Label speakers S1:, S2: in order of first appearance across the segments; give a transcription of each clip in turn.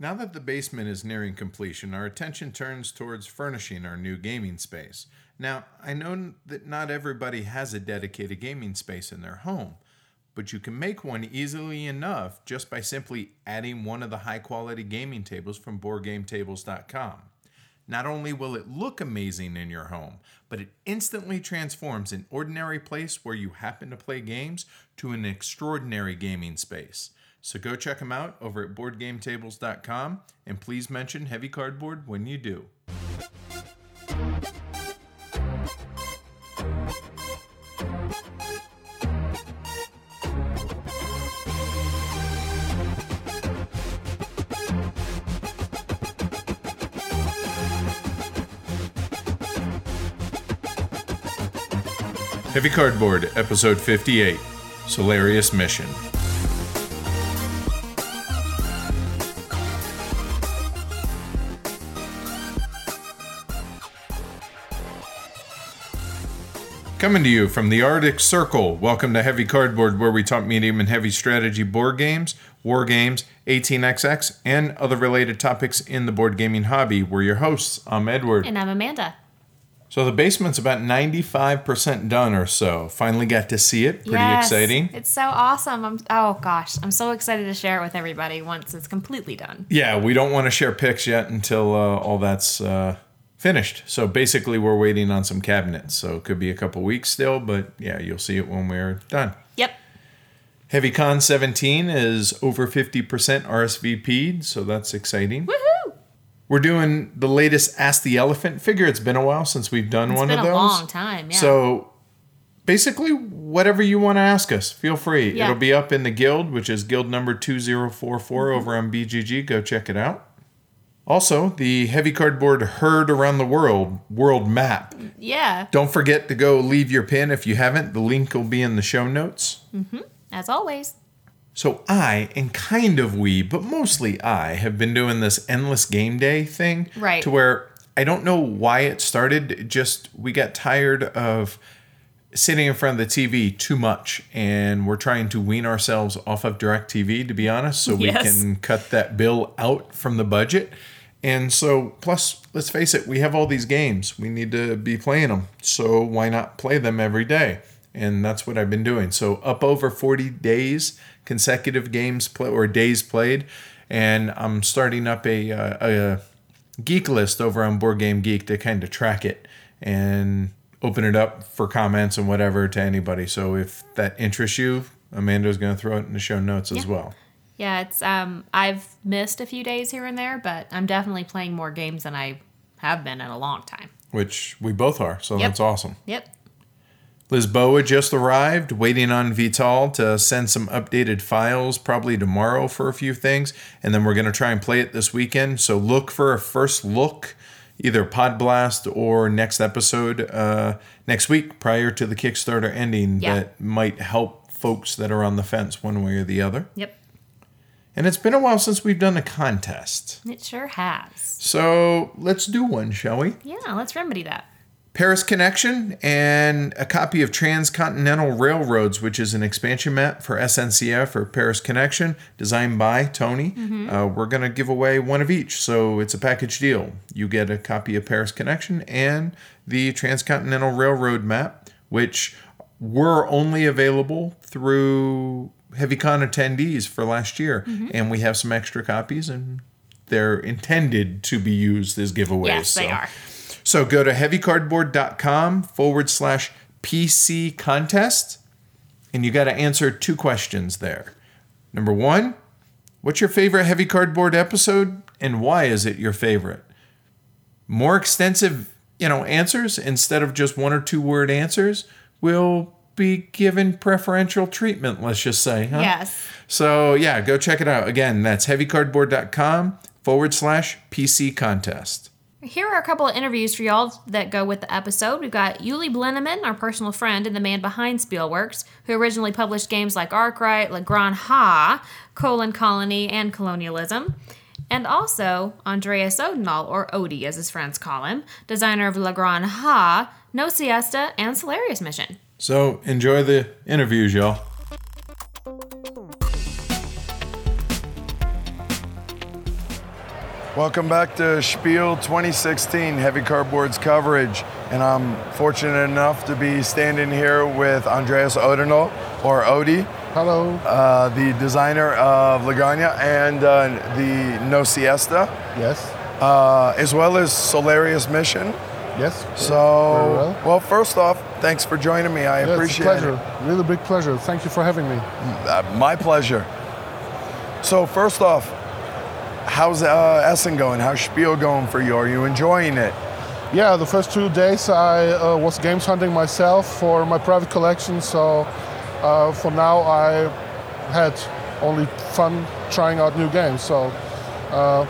S1: Now that the basement is nearing completion, our attention turns towards furnishing our new gaming space. Now, I know that not everybody has a dedicated gaming space in their home, but you can make one easily enough just by simply adding one of the high quality gaming tables from BoardGameTables.com. Not only will it look amazing in your home, but it instantly transforms an ordinary place where you happen to play games to an extraordinary gaming space. So go check them out over at BoardGameTables.com and please mention Heavy Cardboard when you do. Heavy Cardboard, Episode 58 Solarius Mission. Coming to you from the Arctic Circle, welcome to Heavy Cardboard, where we talk medium and heavy strategy board games, war games, 18xx, and other related topics in the board gaming hobby. We're your hosts. I'm Edward.
S2: And I'm Amanda.
S1: So the basement's about 95% done or so. Finally got to see it. Pretty
S2: Yes,
S1: exciting.
S2: It's so awesome. I'm oh gosh, I'm so excited to share it with everybody once it's completely done.
S1: Yeah, we don't want to share pics yet until uh, all that's uh, finished. So basically, we're waiting on some cabinets. So it could be a couple weeks still, but yeah, you'll see it when we're done.
S2: Yep.
S1: Heavy Con 17 is over 50% RSVP'd, so that's exciting.
S2: Woohoo!
S1: We're doing the latest Ask the Elephant figure. It's been a while since we've done
S2: It's
S1: one
S2: been
S1: of
S2: a
S1: those.
S2: long time. Yeah.
S1: So basically, whatever you want to ask us, feel free.
S2: Yeah.
S1: It'll be up in the guild, which is guild number 2044
S2: Mm-hmm.
S1: over on BGG. Go check it out. Also, the heavy cardboard heard around the world world map.
S2: yeah.
S1: Don't forget to go leave your pin if you haven't. The link will be in the show notes. Mm-hmm.
S2: As always.
S1: So I and kind of we, but mostly I have been doing this endless game day thing.
S2: Right.
S1: To where I don't know why it started. It just we got tired of sitting in front of the TV too much and we're trying to wean ourselves off of direct TV to be honest so we can cut that bill out from the budget. And so plus let's face it, we have all these games. We need to be playing them. So why not play them every day? And that's what I've been doing. So up over 40 days consecutive games play or days played and I'm starting up a, uh, a geek list over on Board Game Geek to kind of track it and open it up for comments and whatever to anybody. So if that interests you, Amanda's going to throw it in the show notes as well.
S2: Yeah, it's um I've missed a few days here and there, but I'm definitely playing more games than I have been in a long time.
S1: Which we both are, so
S2: Yep.
S1: that's awesome.
S2: Yep.
S1: Lisboa just arrived, waiting on Vital to send some updated files probably tomorrow for a few things, and then we're going to try and play it this weekend. So look for a first look, either Pod Blast or next episode uh, next week prior to the Kickstarter ending
S2: Yeah.
S1: that might help folks that are on the fence one way or the other.
S2: Yep.
S1: And it's been a while since we've done a contest.
S2: It sure has.
S1: So let's do one, shall we?
S2: Yeah, let's remedy that.
S1: Paris Connection and a copy of Transcontinental Railroads, which is an expansion map for SNCF or Paris Connection, designed by Tony. Uh, we're going to give away one of each, so it's a package deal. You get a copy of Paris Connection and the Transcontinental Railroad map, which were only available through HeavyCon attendees for last year, mm-hmm. and we have some extra copies, and they're intended to be used as giveaways.
S2: Yes, they
S1: so-
S2: are.
S1: so go to heavycardboard.com forward slash PC contest, and you got to answer two questions there. Number one, what's your favorite heavy cardboard episode, and why is it your favorite? More extensive, you know, answers instead of just one or two word answers will be given preferential treatment. Let's just say, huh?
S2: Yes.
S1: So yeah, go check it out. Again, that's heavycardboard.com forward slash PC contest.
S2: Here are a couple of interviews for y'all that go with the episode. We've got Uli Blennemann, our personal friend and the man behind Spielworxx, who originally published games like Arkwright, La Granja, Colon Colony, and Colonialism. And also Andreas Odendahl, or Odie as his friends call him, designer of La Granja, No Siesta, and Solarius Mission.
S1: So enjoy the interviews, y'all.
S3: Welcome back to Spiel 2016 Heavy Cardboards coverage. And I'm fortunate enough to be standing here with Andreas Odendahl, or Odie,
S4: Hello.
S3: uh, the designer of La Granja and uh, the No Siesta,
S4: yes.
S3: uh, as well as Solarius Mission.
S4: Yes.
S3: So,
S4: well.
S3: well, first off, thanks for joining me. I
S4: Yeah,
S3: appreciate
S4: it's a pleasure. Really big pleasure. Thank you for having me.
S3: Uh, my pleasure. So, first off, how's uh, Essen going? How's Spiel going for you? Are you enjoying it?
S4: Yeah, the first two days I uh, was games hunting myself for my private collection. So uh, for now I had only fun trying out new games. So uh,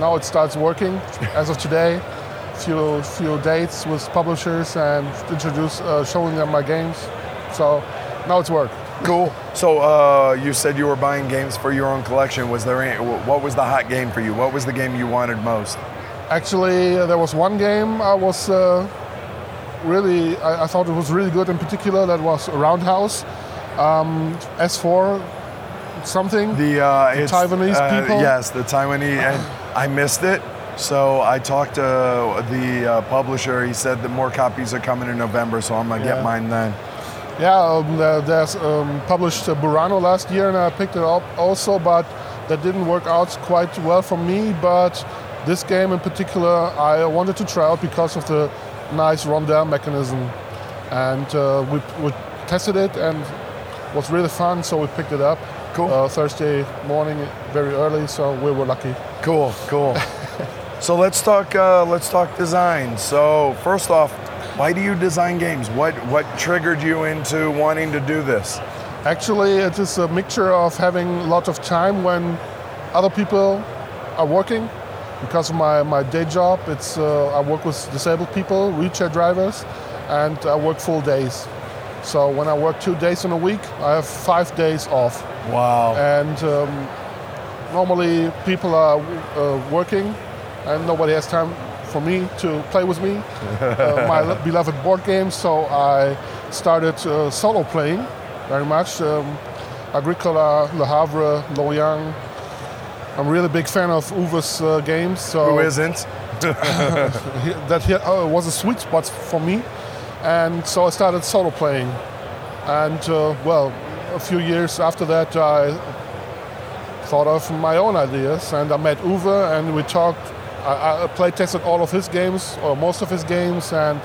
S4: now it starts working as of today. Few few dates with publishers and introduce uh, showing them my games. So now it's work.
S3: Cool. So uh, you said you were buying games for your own collection. Was there any, what was the hot game for you? What was the game you wanted most?
S4: Actually, uh, there was one game I was uh, really, I, I thought it was really good in particular. That was Roundhouse, um, S4 something.
S3: The, uh, it's,
S4: Taiwanese
S3: uh,
S4: people?
S3: Yes, the Taiwanese. And I missed it. So I talked to the uh, publisher. He said that more copies are coming in November. So I'm gonna
S4: Yeah.
S3: get mine then.
S4: yeah, um, there's um, published uh, Burano last year, and I picked it up also, but that didn't work out quite well for me. But this game in particular, I wanted to try out because of the nice rondel mechanism, and uh, we, we tested it and it was really fun. So we picked it up.
S3: Cool.
S4: Uh, Thursday morning, very early, so we were lucky.
S3: Cool, cool. so let's talk. Uh, let's talk design. So first off, why do you design games? What what triggered you into wanting to do this?
S4: Actually, it is a mixture of having a lot of time when other people are working. Because of my, my day job, it's uh, I work with disabled people, wheelchair drivers, and I work full days. So when I work two days in a week, I have five days off.
S3: Wow.
S4: And um, normally people are uh, working, and nobody has time for me to play with me. uh, my beloved board games, so I started uh, solo playing very much. Um, Agricola, Le Havre, Loyang. I'm a really big fan of Uwe's uh, games. So
S3: Who isn't?
S4: that he, uh, was a sweet spot for me, and so I started solo playing. And uh, well, a few years after that, I thought of my own ideas, and I met Uwe, and we talked. I, I play tested all of his games, or most of his games, and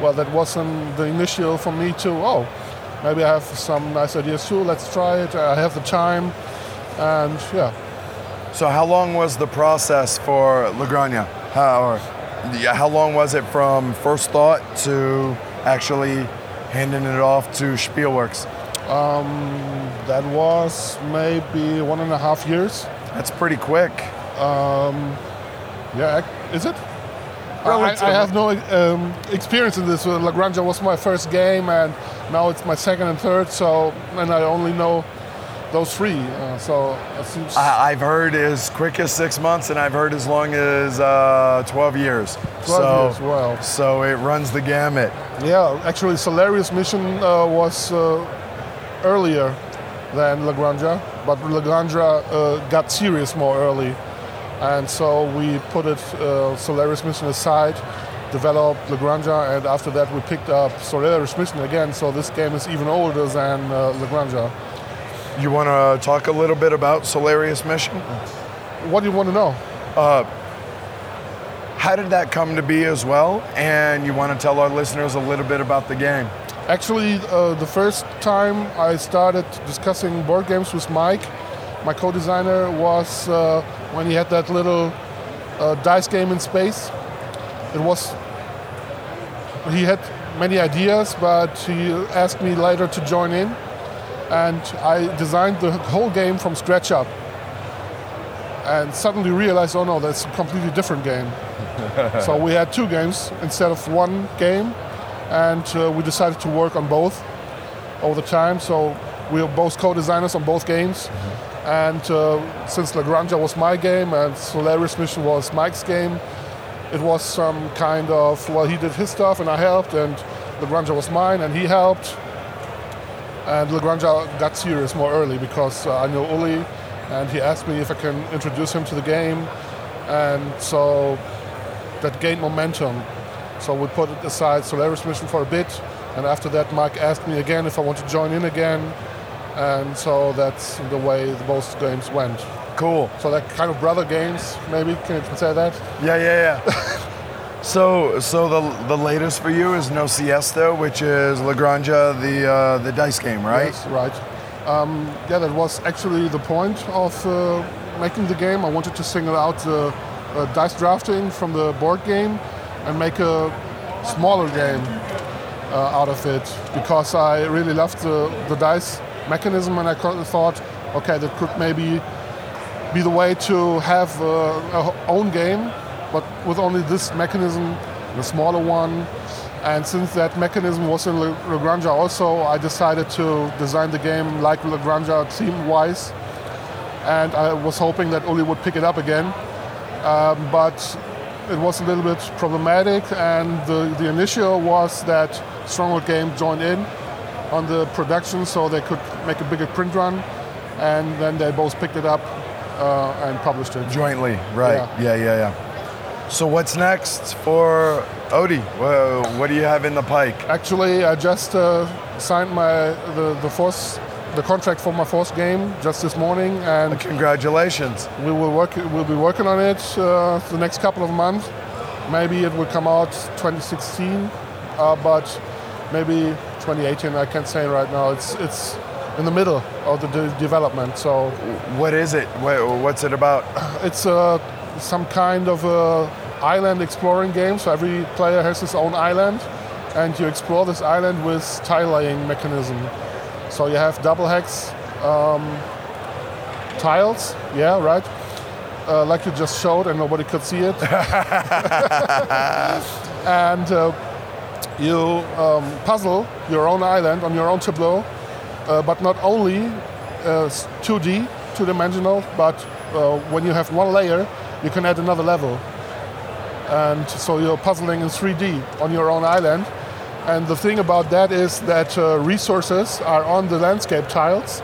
S4: well, that wasn't the initial for me to. Oh, maybe I have some nice ideas too. Let's try it. I have the time, and yeah.
S3: So how long was the process for La Granja? How, or, yeah, how long was it from first thought to actually handing it off to Spielworxx?
S4: Um, that was maybe one and a half years.
S3: That's pretty quick.
S4: Um, Yeah, is it? I, I have no um, experience in this. Uh, La Granja was my first game, and now it's my second and third. So, and I only know those three. Uh, so, seems,
S3: I, I've heard as quick as six months, and I've heard as long as uh, 12 years.
S4: 12
S3: so,
S4: years, wow.
S3: So it runs the gamut.
S4: yeah, actually, Solarius Mission uh, was uh, earlier than La Granja, but La Granja uh, got serious more early, and so we put it uh, Solaris Mission aside, developed La Granja, and after that we picked up Solaris Mission again. So this game is even older than uh.
S3: You want to talk a little bit about Solarius Mission?
S4: What do you want to know?
S3: How did that come to be as well? And you want to tell our listeners a little bit about the game?
S4: Actually, uh, the first time I started discussing board games with Mike, my co-designer, was uh, when he had that little uh, dice game in space. It was he had many ideas, but he asked me later to join in, and I designed the whole game from scratch up. And suddenly realized, oh no, that's a completely different game. so we had two games instead of one game, and uh, we decided to work on both over the time. So we are both co-designers on both games. And uh, since La Granja was my game and Solaris Mission was Mike's game, it was some kind of well, he did his stuff and I helped, and La Granja was mine and he helped. And La Granja got serious more early because uh, I know Uli, and he asked me if I can introduce him to the game. and so that gained momentum. So we put it aside Solaris mission for a bit, and after that, Mike asked me again if I want to join in again, and so that's the way most games went.
S3: Cool.
S4: So that kind of brother games, maybe can you say that?
S3: Yeah, yeah, yeah. so, so the the latest for you is No Siesta, which is La Granja, the uh, the dice game, right?
S4: Yes, right. Um, yeah, that was actually the point of uh, making the game. I wanted to single out the uh, dice drafting from the board game and make a smaller game uh, out of it because I really loved the, the dice mechanism and I thought, okay, that could maybe be the way to have uh, a own game, but with only this mechanism, the smaller one. And since that mechanism was in La La Granja also, I decided to design the game like La Granja theme-wise. And I was hoping that Uli would pick it up again. Um, but it was a little bit problematic, and the, the initial was that Stronghold Game joined in on the production so they could make a bigger print run, and then they both picked it up uh, and published it.
S3: Jointly, right? Yeah. yeah, yeah, So what's next for Odie? Wha- What do you have in the pike?
S4: Actually, I just uh, signed my the, the fourth the contract for my fourth game just this morning, and
S3: Congratulations.
S4: we will work. We'll be working on it uh, the next couple of months. Maybe it will come out 2016, uh, but maybe 2018. I can't say right now. It's it's in the middle of the de- development, so
S3: What is it? What's it about?
S4: it's uh, some kind of a island exploring game. So every player has his own island, and you explore this island with tile laying mechanism. So you have double hex um, tiles. Yeah, right. Uh, like you just showed, and nobody could see it. and uh, you um, puzzle your own island on your own tableau, uh, but not only uh, 2D, two-dimensional, but uh, when you have one layer, you can add another level. And so you're puzzling in 3D on your own island. And the thing about that is that uh, resources are on the landscape tiles,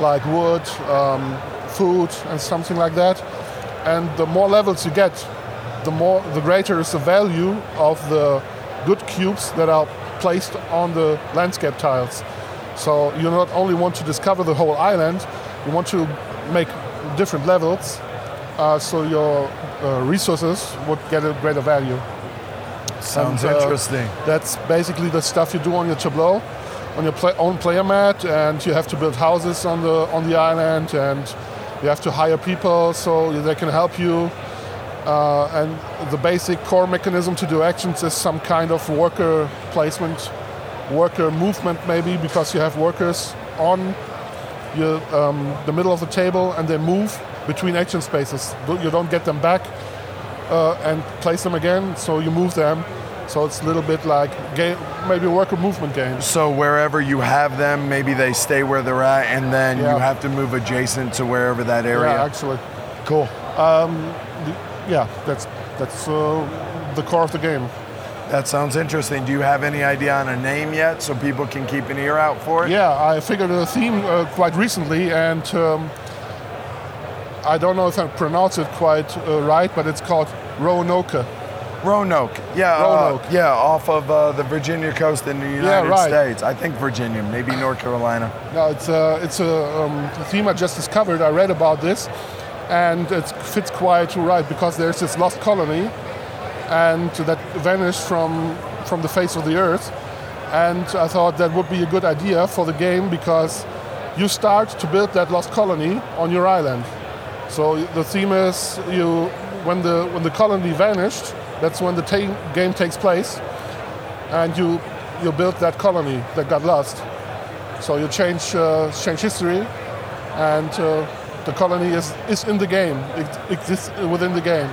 S4: like wood, um, food, and something like that. And the more levels you get, the more, the greater is the value of the good cubes that are placed on the landscape tiles. So you not only want to discover the whole island, you want to make different levels, uh, so your uh, resources would get a greater value.
S3: Sounds
S4: And, uh,
S3: interesting.
S4: That's basically the stuff you do on your tableau, on your play- own player mat, and you have to build houses on the on the island, and you have to hire people so they can help you. Uh, and the basic core mechanism to do actions is some kind of worker placement, worker movement maybe, because you have workers on your, um, the middle of the table and they move between action spaces. You don't get them back uh, and place them again, so you move them. So it's a little bit like game, maybe a worker movement game.
S3: So wherever you have them, maybe they stay where they're at, and then
S4: Yeah.
S3: you have to move adjacent to wherever that area.
S4: Yeah, actually,
S3: Cool.
S4: yeah, that's that's uh, the core of the game.
S3: That sounds interesting. Do you have any idea on a name yet, so people can keep an ear out for it?
S4: Yeah, I figured a theme uh, quite recently, and um, I don't know if I pronounce it quite uh, right, but it's called Roanoke.
S3: Roanoke. Yeah. uh,
S4: Roanoke.
S3: yeah, off of uh, the Virginia coast in the United yeah,
S4: right.
S3: States. I think Virginia, maybe North Carolina.
S4: No, it's a it's a, um, a theme I just discovered. I read about this, and it fits quite right because there's this lost colony, and that vanished from from the face of the earth. And I thought that would be a good idea for the game because you start to build that lost colony on your island. So the theme is you when the when the colony vanished, that's when the ta- game takes place, and you you build that colony that got lost. So you change uh, change history, and uh, the colony is, is in the game. It exists within the game.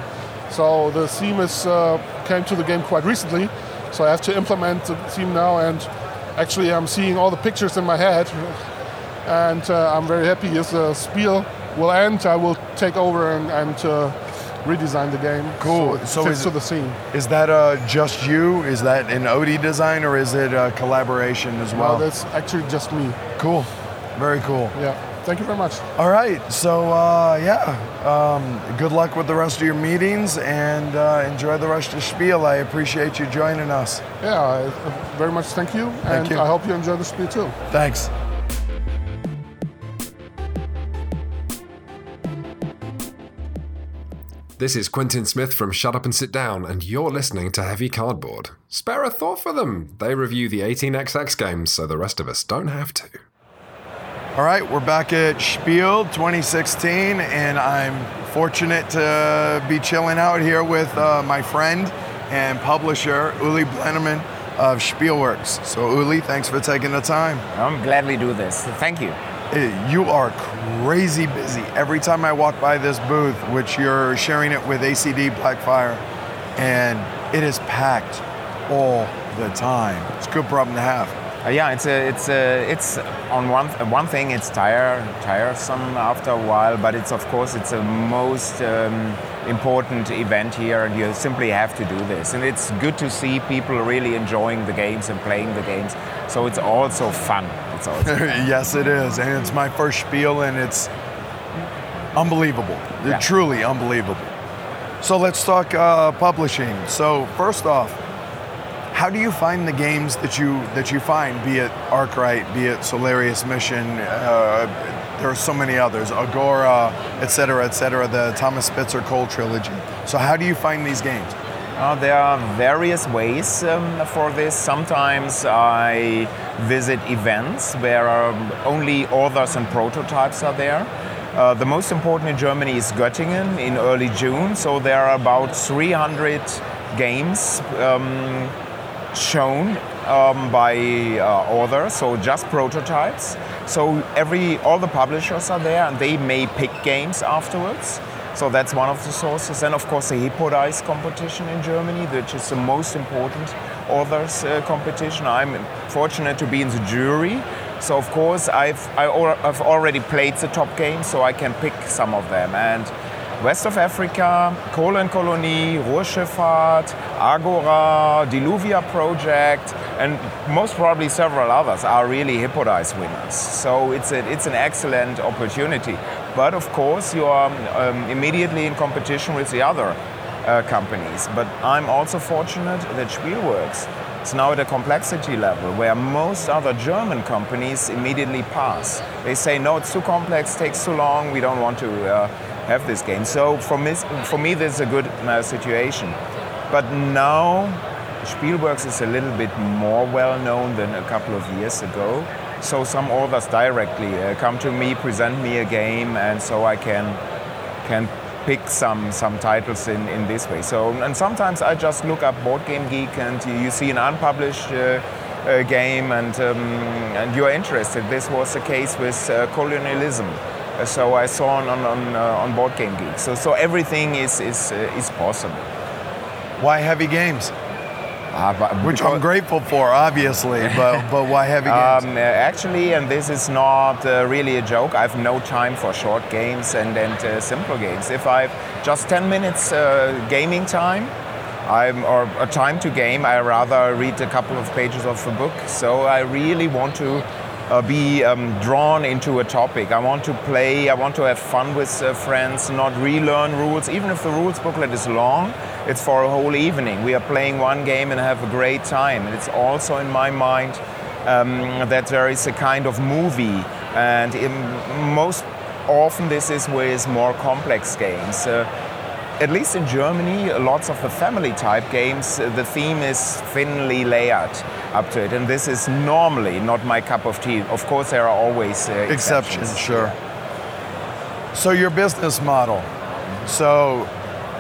S4: So the theme is uh, came to the game quite recently. So I have to implement the theme now, and actually I'm seeing all the pictures in my head, and uh, I'm very happy. As the spiel will end, I will take over and, and uh, redesign the game.
S3: Cool.
S4: So it
S3: So
S4: fits
S3: is
S4: to the scene.
S3: Is that uh, just you? Is that an Odie design, or is it a collaboration as
S4: Well,
S3: well?
S4: that's actually just me.
S3: cool. Very cool.
S4: Yeah. Thank you very much.
S3: All right. So, uh, yeah, um, good luck with the rest of your meetings and uh, enjoy the rest of Spiel. I appreciate you joining us.
S4: Yeah, I, uh, very much thank you. and
S3: you.
S4: I hope you enjoy the spiel too.
S3: Thanks.
S5: This is Quintin Smith from Shut Up and Sit Down, and you're listening to Heavy Cardboard. Spare a thought for them. They review the 18xx games, so the rest of us don't have to.
S3: All right, we're back at Spiel 2016, and I'm fortunate to be chilling out here with uh, my friend and publisher, Uli Blennemann of Spielworxx. So, Uli, thanks for taking the time.
S6: I'm gladly do this. Thank you.
S3: You are crazy busy. Every time I walk by this booth, which you're sharing it with ACD Blackfire, and it is packed all the time. It's a good problem to have.
S6: Uh, yeah, it's a, it's a, it's on one one thing. It's tire tiresome after a while, but it's of course it's a most um, important event here, and you simply have to do this. And it's good to see people really enjoying the games and playing the games. So it's also fun. It's also
S3: yes, it is. And it's my first spiel, and it's unbelievable.
S6: Yeah.
S3: Truly unbelievable. So let's talk uh, publishing. So first off, how do you find the games that you that you find? Be it Arkwright, be it Solarius Mission. Uh, there are so many others, Agora, et cetera, et cetera. The Thomas Spitzer Coal trilogy. So how do you find these games?
S6: Uh, there are various ways um, for this. Sometimes I visit events where um, only authors and prototypes are there. Uh, the most important in Germany is Göttingen in early June. So there are about 300 games um, shown um, by uh, authors, so just prototypes. So every all the publishers are there, and they may pick games afterwards. So that's one of the sources. And of course, the Hippodice competition in Germany, which is the most important authors uh, competition. I'm fortunate to be in the jury. So of course, I've I I've already played the top games, so I can pick some of them. And West of Africa, Colon Colony, Ruhrschifffahrt, Agora, Diluvia Project, and most probably several others are really Hippodice winners. So it's, a, it's an excellent opportunity. But of course, you are um, immediately in competition with the other uh, companies. But I'm also fortunate that Spielworxx is now at a complexity level where most other German companies immediately pass. They say, no, it's too complex, takes too long, we don't want to uh, have this game. So for me, for me this is a good uh, situation. But now Spielworxx is a little bit more well known than a couple of years ago. So some authors directly uh, come to me, present me a game, and so I can can pick some some titles in, in this way. So and sometimes I just look up Board Game Geek and you, you see an unpublished uh, uh, game and um, and you are interested. This was the case with uh, colonialism. Uh, So I saw on on on, uh, on Board Game Geek. So so everything is is uh, is possible.
S3: Why heavy games?
S6: Ah, but
S3: Which I'm grateful for, obviously, but but why heavy games?
S6: Um, uh, actually, and this is not uh, really a joke, I have no time for short games and, and uh, simple games. If I've just 10 minutes uh, gaming time, I'm, or a time to game, I rather read a couple of pages of a book. So I really want to uh, be um, drawn into a topic. I want to play, I want to have fun with uh, friends, not relearn rules. Even if the rules booklet is long, it's for a whole evening. We are playing one game and have a great time. And it's also in my mind um, that there is a kind of movie, and in, most often this is with more complex games. Uh, at least in Germany, lots of the family type games, uh, the theme is thinly layered up to it, and this is normally not my cup of tea. Of course, there are always uh,
S3: Exceptions,
S6: exceptions.
S3: sure. So your business model. So,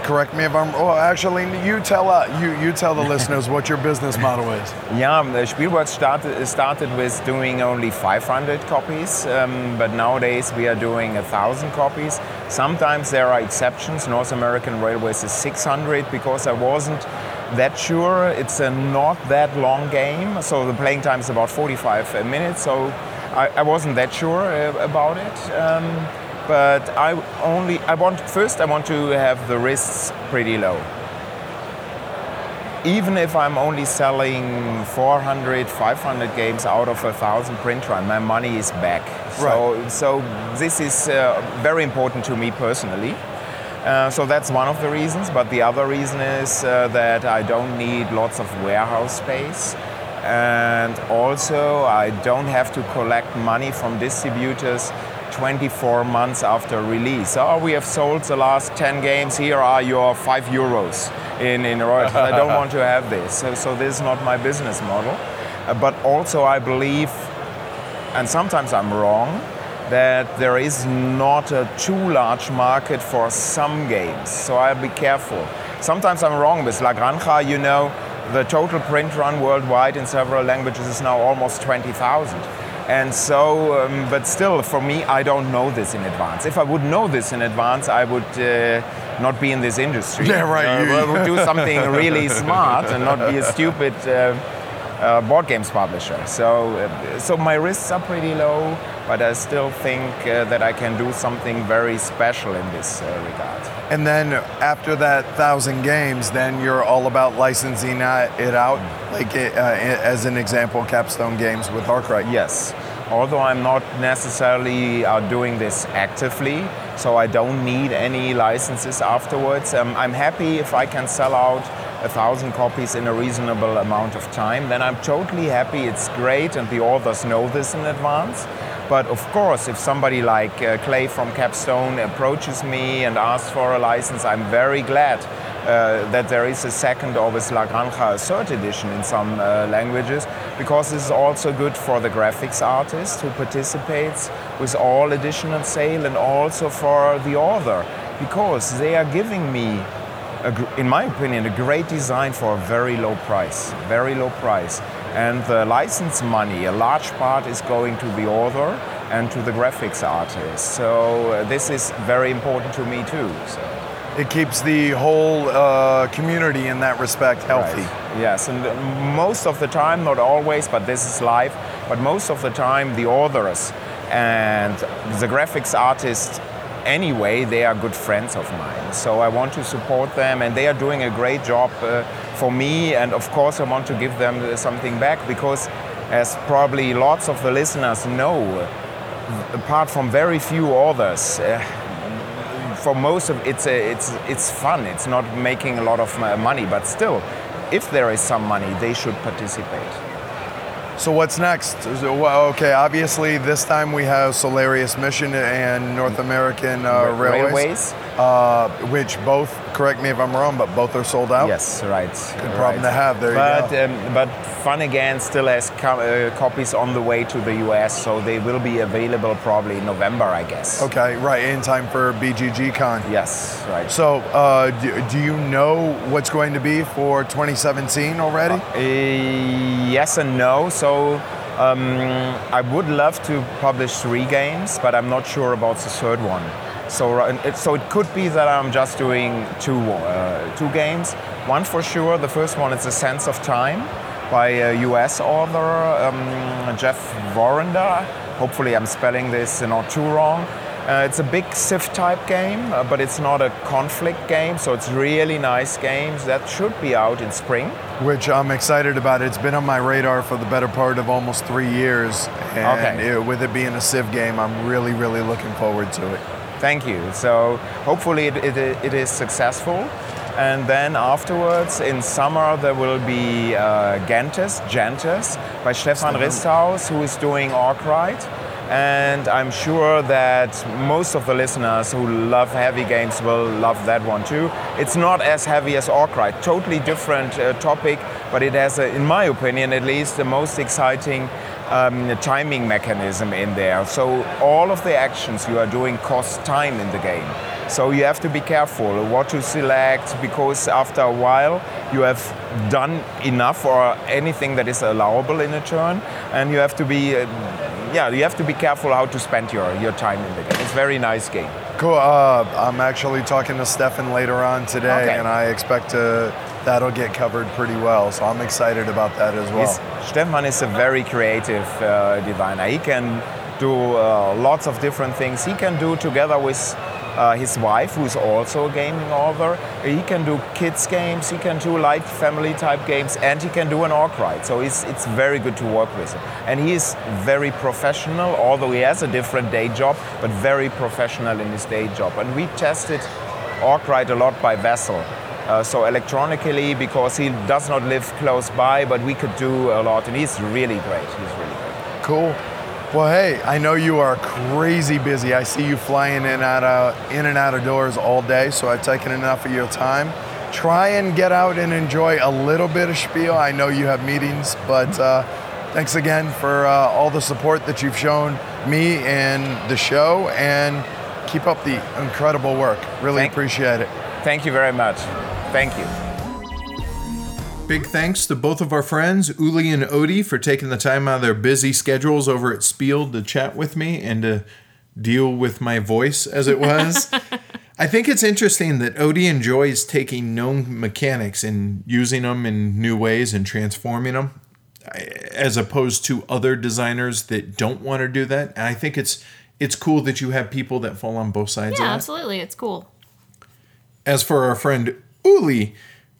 S3: correct me if I'm. Oh, actually, you tell uh, you you tell the listeners what your business model is.
S6: Yeah, um, the Spielworxx started, started with doing only 500 copies, um, but nowadays we are doing a 1,000 copies. Sometimes there are exceptions. North American Railways is 600 because I wasn't that sure. It's a not that long game, so the playing time is about 45 minutes, so I, I wasn't that sure uh, about it. Um, but I only I want first I want to have the risks pretty low even if I'm only selling 400, 500 games out of a thousand print run, my money is back. So, so this is uh, very important to me personally. Uh, so that's one of the reasons. But the other reason is uh, that I don't need lots of warehouse space. And also, I don't have to collect money from distributors 24 months after release. Oh, we have sold the last 10 games. Here are your five euros in, in royalties. I don't want to have this. So, so this is not my business model. Uh, but also, I believe, and sometimes I'm wrong, that there is not a too large market for some games. So I'll be careful. Sometimes I'm wrong with La Granja, you know, the total print run worldwide in several languages is now almost 20,000. And so, um, but still, for me, I don't know this in advance. If I would know this in advance, I would uh, not be in this industry.
S3: Yeah, right.
S6: Uh, I would do something really smart and not be a stupid uh, uh, board games publisher. So, uh, so my risks are pretty low, but I still think uh, that I can do something very special in this uh, regard.
S3: And then after that thousand games, then you're all about licensing it out, like uh, as an example, Capstone Games with Arkwright.
S6: Yes. Although I'm not necessarily uh, doing this actively, so I don't need any licenses afterwards. Um, I'm happy if I can sell out a thousand copies in a reasonable amount of time, then I'm totally happy. It's great, and the authors know this in advance. But of course, if somebody like uh, Clay from Capstone approaches me and asks for a license, I'm very glad uh, that there is a second Orbis La Granja third edition in some uh, languages because this is also good for the graphics artist who participates with all additional sale and also for the author because they are giving me a, in my opinion, a great design for a very low price, very low price. And the license money, a large part is going to the author and to the graphics artist. So uh, this is very important to me too. So.
S3: It keeps the whole uh, community in that respect healthy.
S6: Right. Yes, and most of the time, not always, but this is live, but most of the time the authors and the graphics artists anyway, they are good friends of mine. So I want to support them, and they are doing a great job uh, for me. And of course, I want to give them something back because, as probably lots of the listeners know, apart from very few authors, uh, for most of it's a, it's it's fun. It's not making a lot of money, but still, if there is some money, they should participate.
S3: So what's next? Okay, obviously this time we have Solarius Mission and North American uh, Railways,
S6: Railways.
S3: Uh, which both, correct me if I'm wrong, but both are sold out.
S6: Yes, right.
S3: Good problem to have. There
S6: but,
S3: you go.
S6: Um, but Fun Again still has co- uh, copies on the way to the US, so they will be available probably in November, I guess.
S3: Okay, right, in time for BGG Con.
S6: Yes, right.
S3: So, uh, do, do, you know what's going to be for 2017 already?
S6: Uh, yes and no. So. Um, I would love to publish three games, but I'm not sure about the third one. So, it, so it could be that I'm just doing two, uh, two games. One for sure, the first one is A Sense of Time by a US author, um, Jeff Warrender. Hopefully I'm spelling this not too wrong. Uh, it's a big Civ type game, uh, but it's not a conflict game, so it's really nice games. That should be out in spring.
S3: Which I'm excited about. It's been on my radar for the better part of almost three years. And
S6: okay.
S3: it, with it being a Civ game, I'm really, really looking forward to it.
S6: Thank you. So hopefully it, it, it is successful. And then afterwards, in summer, there will be uh, Gentes, Gentes by Stefan Risthaus, who is doing Arkwright. And I'm sure that most of the listeners who love heavy games will love that one too. It's not as heavy as Arkwright, totally different uh, topic, but it has, a, in my opinion at least, the most exciting um, timing mechanism in there. So all of the actions you are doing cost time in the game. So you have to be careful what to select because after a while you have done enough or anything that is allowable in a turn, and you have to be. Uh, yeah, you have to be careful how to spend your, your time in the game. It's a very nice game.
S3: Cool. Uh, I'm actually talking to Stefan later on today,
S6: okay.
S3: and I expect to, that'll get covered pretty well. So I'm excited about that as well.
S6: He's, Stefan is a very creative uh, designer. He can do uh, lots of different things. He can do together with uh, his wife, who's also a gaming author. He can do kids games, he can do light family type games, and he can do an Arkwright. So it's, it's very good to work with him. And he is very professional, although he has a different day job, but very professional in his day job. And we tested Arkwright a lot by VASSAL. Uh, so electronically, because he does not live close by, but we could do a lot, and he's really great. He's really great.
S3: Cool. Well, hey, I know you are crazy busy. I see you flying in out of in and out of doors all day, so I've taken enough of your time. Try and get out and enjoy a little bit of Spiel. I know you have meetings, but uh, thanks again for uh, all the support that you've shown me and the show, and keep up the incredible work. Really
S6: Thank-
S3: appreciate it.
S6: Thank you very much. Thank you.
S1: Big thanks to both of our friends, Uli and Odie, for taking the time out of their busy schedules over at Spiel to chat with me and to deal with my voice as it was. I think it's interesting that Odie enjoys taking known mechanics and using them in new ways and transforming them, as opposed to other designers that don't want to do that. And I think it's it's cool that you have people that fall on both sides
S2: Yeah,
S1: of
S2: absolutely. It's cool.
S1: As for our friend Uli,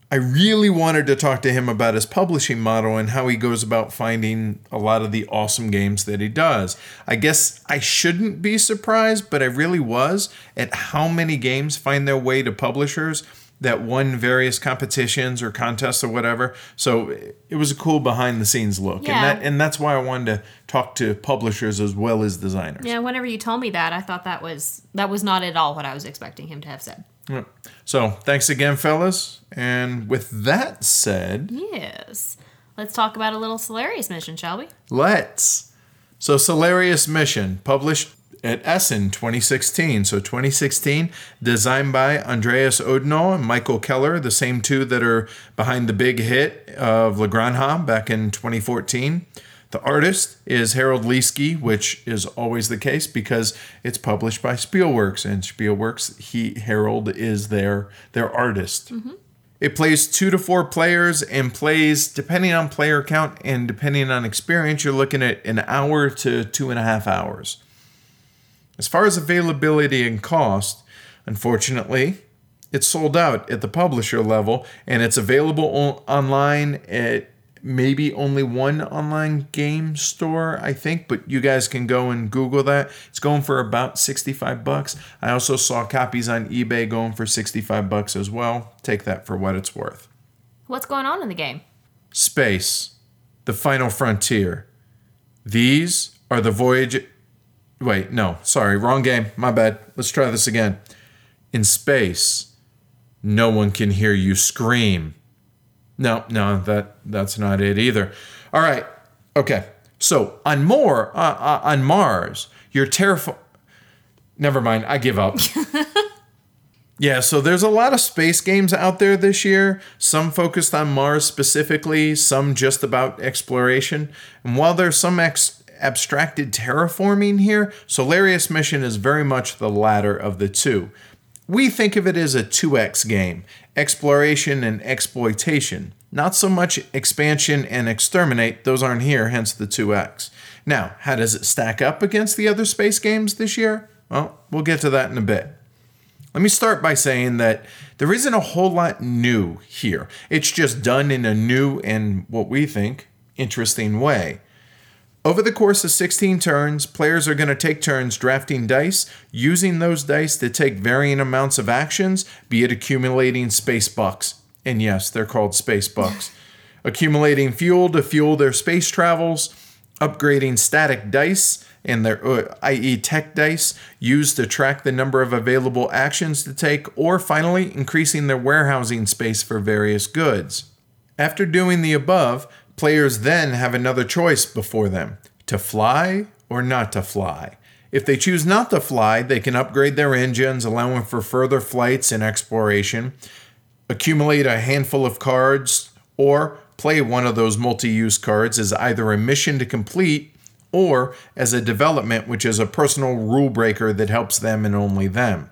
S1: I really wanted to talk to him about his publishing model and how he goes about finding a lot of the awesome games that he does. I guess I shouldn't be surprised, but I really was at how many games find their way to publishers that won various competitions or contests or whatever. So it was a cool behind the scenes look.
S2: Yeah.
S1: And that and that's why I wanted to talk to publishers as well as designers.
S2: Yeah, whenever you told me that, I thought that was that was not at all what I was expecting him to have said.
S1: Yeah. So thanks again, fellas. And with that said,
S2: Yes. Let's talk about a little Solarius mission, shall we?
S1: Let's. So, Solarius Mission, published at Essen 2016. So, 2016, designed by Andreas Odendahl and Michael Keller, the same two that are behind the big hit of La Granja back in 2014. The artist is Harald Lieske, which is always the case because it's published by Spielworxx, and Spielworxx, he Harald is their their artist. Mm-hmm. It plays two to four players and plays, depending on player count and depending on experience, you're looking at an hour to two and a half hours. As far as availability and cost, unfortunately, it's sold out at the publisher level and it's available online at maybe only one online game store, I think, but you guys can go and Google that. It's going for about 65 bucks. I also saw copies on eBay going for 65 bucks as well. Take that for what it's worth.
S2: What's going on in the game?
S1: Space, the final frontier. These are the voyage. Wait, no, sorry, wrong game. My bad. Let's try this again. In space, no one can hear you scream. No, no, that that's not it either. All right, okay. So on more uh, uh, on Mars, you're terrified. Never mind. I give up. Yeah, so there's a lot of space games out there this year, some focused on Mars specifically, some just about exploration. And while there's some ex- abstracted terraforming here, Solarius Mission is very much the latter of the two. We think of it as a 2x game exploration and exploitation. Not so much expansion and exterminate, those aren't here, hence the 2x. Now, how does it stack up against the other space games this year? Well, we'll get to that in a bit. Let me start by saying that there isn't a whole lot new here. It's just done in a new and what we think interesting way. Over the course of 16 turns, players are going to take turns drafting dice, using those dice to take varying amounts of actions, be it accumulating space bucks. And yes, they're called space bucks. accumulating fuel to fuel their space travels, upgrading static dice and their uh, i.e. tech dice used to track the number of available actions to take, or finally increasing their warehousing space for various goods. After doing the above, players then have another choice before them to fly or not to fly. If they choose not to fly, they can upgrade their engines, allowing for further flights and exploration, accumulate a handful of cards, or play one of those multi use cards as either a mission to complete or as a development, which is a personal rule breaker that helps them and only them.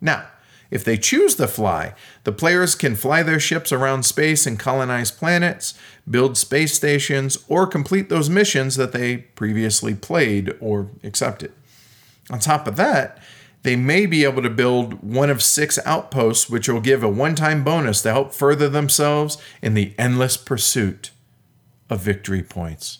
S1: Now, if they choose to fly, the players can fly their ships around space and colonize planets, build space stations, or complete those missions that they previously played or accepted. On top of that, they may be able to build one of six outposts, which will give a one time bonus to help further themselves in the endless pursuit of victory points.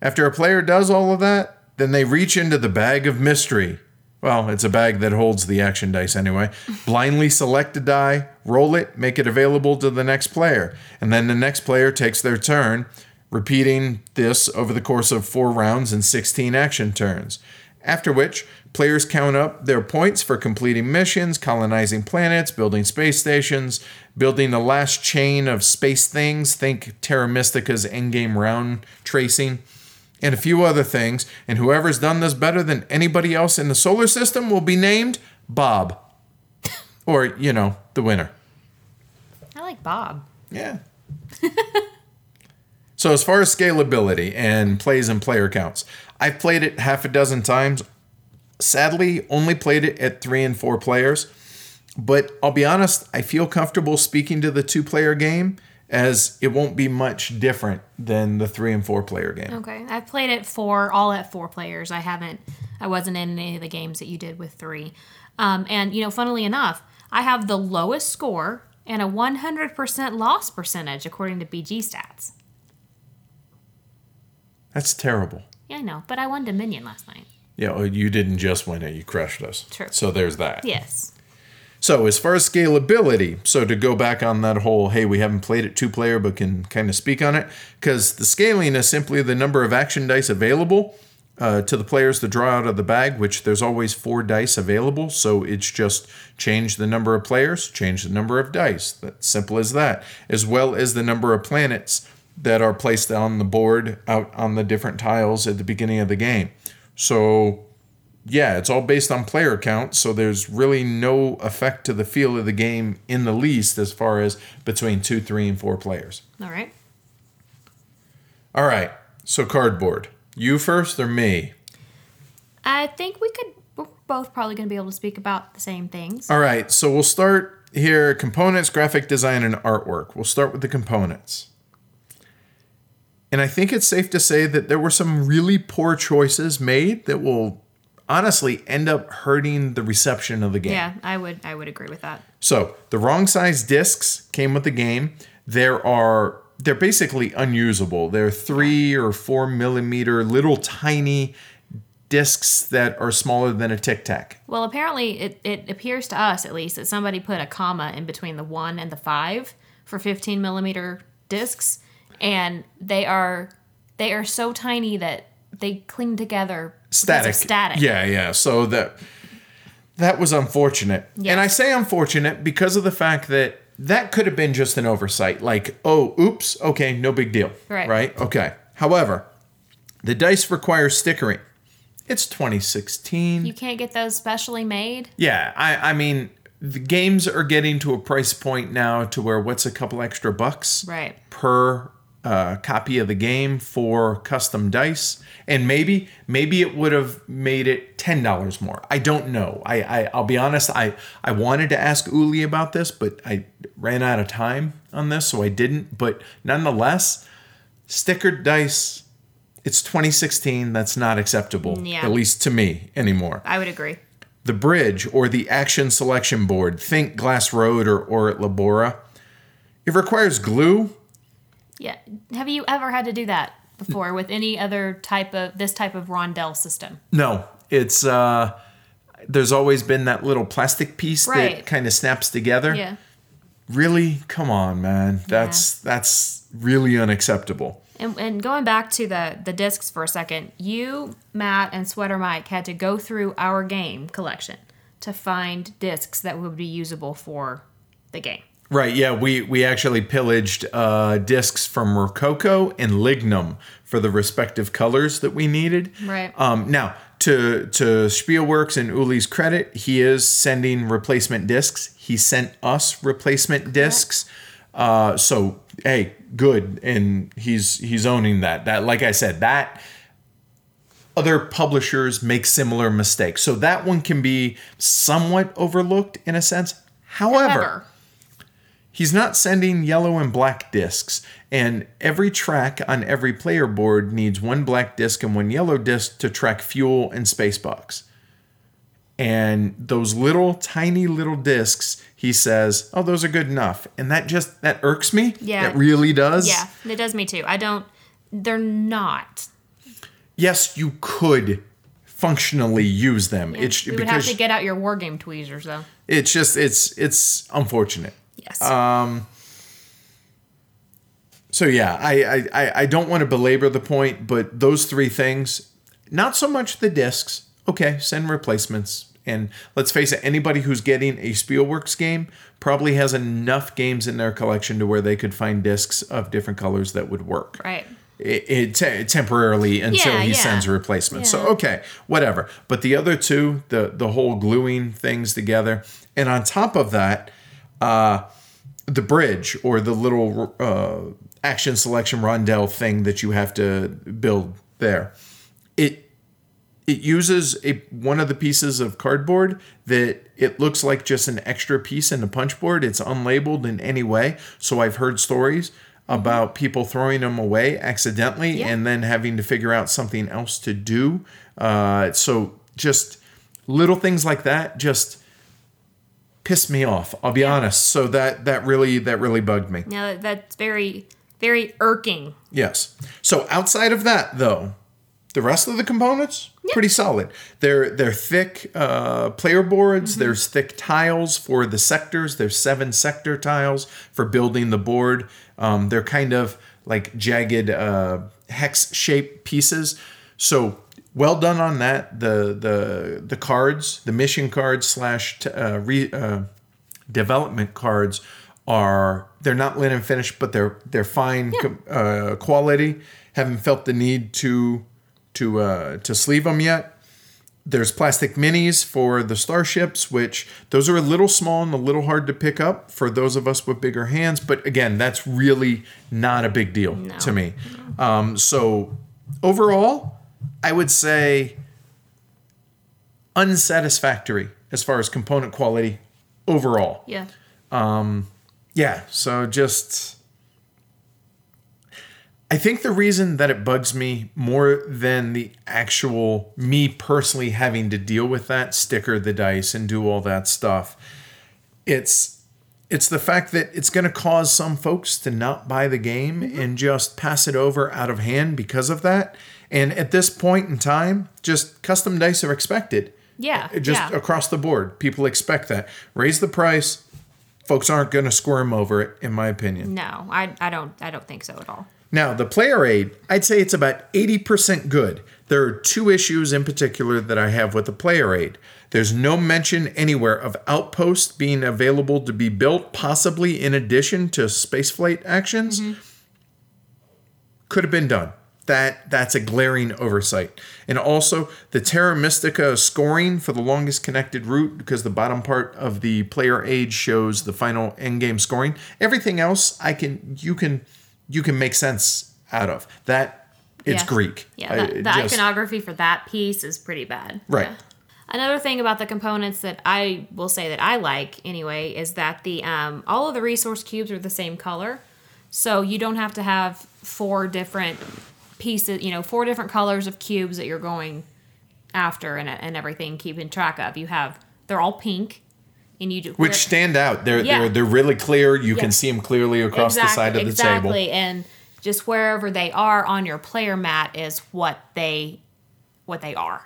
S1: After a player does all of that, then they reach into the bag of mystery. Well, it's a bag that holds the action dice anyway. Blindly select a die, roll it, make it available to the next player, and then the next player takes their turn, repeating this over the course of four rounds and 16 action turns. After which, players count up their points for completing missions, colonizing planets, building space stations, building the last chain of space things, think Terra Mystica's endgame round tracing, and a few other things. And whoever's done this better than anybody else in the solar system will be named Bob. or, you know, the winner.
S2: I like Bob.
S1: Yeah. so as far as scalability and plays and player counts, I've played it half a dozen times. Sadly, only played it at three and four players. But I'll be honest, I feel comfortable speaking to the two player game as it won't be much different than the three and four player game.
S2: Okay, I've played it four, all at four players. I haven't, I wasn't in any of the games that you did with three. Um, and you know, funnily enough, I have the lowest score and a 100% loss percentage according to BG stats.
S1: That's terrible.
S2: Yeah, I know, but I won Dominion last night.
S1: Yeah, well, you didn't just win it, you crushed us.
S2: True.
S1: So there's that.
S2: Yes.
S1: So, as far as scalability, so to go back on that whole, hey, we haven't played it two player, but can kind of speak on it, because the scaling is simply the number of action dice available uh, to the players to draw out of the bag, which there's always four dice available. So, it's just change the number of players, change the number of dice. That's simple as that, as well as the number of planets that are placed on the board out on the different tiles at the beginning of the game. So, yeah, it's all based on player count, so there's really no effect to the feel of the game in the least as far as between two, three, and four players.
S2: All right.
S1: All right, so cardboard. You first or me?
S2: I think we could, we're both probably going to be able to speak about the same things.
S1: All right, so we'll start here components, graphic design, and artwork. We'll start with the components. And I think it's safe to say that there were some really poor choices made that will honestly end up hurting the reception of the game.
S2: Yeah, I would, I would agree with that.
S1: So the wrong size discs came with the game. There are they're basically unusable. They're three or four millimeter little tiny discs that are smaller than a tic tac.
S2: Well, apparently, it, it appears to us at least that somebody put a comma in between the one and the five for 15 millimeter discs, and they are they are so tiny that they cling together.
S1: Static.
S2: Static.
S1: Yeah, yeah. So that that was unfortunate.
S2: Yeah.
S1: And I say unfortunate because of the fact that that could have been just an oversight. Like, oh, oops, okay, no big deal.
S2: Right.
S1: Right? Okay. However, the dice require stickering. It's 2016.
S2: You can't get those specially made.
S1: Yeah, I, I mean, the games are getting to a price point now to where what's a couple extra bucks
S2: Right.
S1: per uh, copy of the game for custom dice, and maybe maybe it would have made it ten dollars more. I don't know. I, I I'll be honest. I I wanted to ask Uli about this, but I ran out of time on this, so I didn't. But nonetheless, stickered dice. It's 2016. That's not acceptable, mm,
S2: Yeah.
S1: at least to me anymore
S2: I would agree.
S1: the bridge or the action selection board, think Glass Road or, or at Labora, it requires glue.
S2: Yeah. Have you ever had to do that before with any other type of this type of rondelle system?
S1: No, it's uh there's always been that little plastic piece that kind of snaps together.
S2: Yeah.
S1: Really? Come on, man. That's that's really unacceptable.
S2: And, and going back to the the discs for a second, you, Matt, and Sweater Mike had to go through our game collection to find discs that would be usable for the game.
S1: Right, yeah, we we actually pillaged uh, discs from Rococo and Lignum for the respective colors that we needed.
S2: Right.
S1: Um, now, to to Spielworxx and Uli's credit, he is sending replacement discs. He sent us replacement discs. Uh, so hey, good, and he's he's owning that. That, like I said, that other publishers make similar mistakes. So that one can be somewhat overlooked in a sense. However,
S2: However,
S1: he's not sending yellow and black discs, and every track on every player board needs one black disc and one yellow disc to track fuel and space box. and those little tiny little discs he says oh those are good enough and that just that irks me
S2: Yeah.
S1: it really does
S2: Yeah, it does me too. I don't. They're not.
S1: yes you could functionally use them it's
S2: We would have to get out your war game tweezers though.
S1: it's just it's it's unfortunate
S2: Yes.
S1: Um, so yeah I, I i don't want to belabor the point but those three things not so much the discs okay send replacements and let's face it anybody who's getting a Spielworxx game probably has enough games in their collection to where they could find discs of different colors that would work
S2: right.
S1: it, it te- temporarily until
S2: Yeah,
S1: he
S2: yeah.
S1: sends a replacement. So okay, whatever. But the other two, the the whole gluing things together, and on top of that, uh, the bridge or the little uh, action selection rondelle thing that you have to build there, it it uses a one of the pieces of cardboard that it looks like just an extra piece in the punch board. It's unlabeled in any way. So I've heard stories about people throwing them away accidentally
S2: Yeah.
S1: and then having to figure out something else to do. Uh, so just little things like that just piss me off. I'll be honest. So that that really that really bugged me.
S2: That, that's very very irking.
S1: Yes. So outside of that, though, the rest of the components pretty solid. They're they're thick uh, player boards. There's thick tiles for the sectors. There's seven sector tiles for building the board. Um, they're kind of like jagged uh, hex shaped pieces. So well done on that. The the the cards, the mission cards slash t- uh, re, uh, development cards are they're not linen finished, but they're they're fine com- uh, quality. Haven't felt the need to to uh, to sleeve them yet. There's plastic minis for the starships, which those are a little small and a little hard to pick up for those of us with bigger hands. But again, that's really not a big deal to me. Um, so overall, I would say unsatisfactory as far as component quality overall.
S2: Yeah.
S1: Um, yeah, so just I think the reason that it bugs me more than the actual me personally having to deal with that sticker the dice and do all that stuff it's it's the fact that it's going to cause some folks to not buy the game mm-hmm. and just pass it over out of hand because of that and at this point in time just custom dice are expected.
S2: Yeah.
S1: Uh, just
S2: yeah.
S1: across the board people expect that. Raise the price folks aren't going to squirm over it in my opinion.
S2: No, I, I don't I don't think so at all.
S1: now the player aid i'd say it's about 80% good. There are two issues in particular that i have with the player aid. There's no mention anywhere of outposts being available to be built possibly in addition to spaceflight actions. Mm-hmm. Could have been done that that's a glaring oversight and also the terra mystica scoring for the longest connected route because the bottom part of the player age shows the final end game scoring everything else i can you can you can make sense out of that it's
S2: Yeah.
S1: greek
S2: Yeah,
S1: I-
S2: the
S1: just-
S2: iconography for that piece is pretty bad.
S1: Right.
S2: Yeah. Another thing about the components that I will say that I like anyway is that the um, all of the resource cubes are the same color, so you don't have to have four different pieces, you know, four different colors of cubes that you're going after and, and everything, keeping track of. You have they're all pink, and you do
S1: which stand out they're
S2: Yeah.
S1: they're, they're really clear you
S2: Yeah.
S1: can see them clearly across the side of the
S2: exactly.
S1: table Exactly,
S2: and just wherever they are on your player mat is what they what they are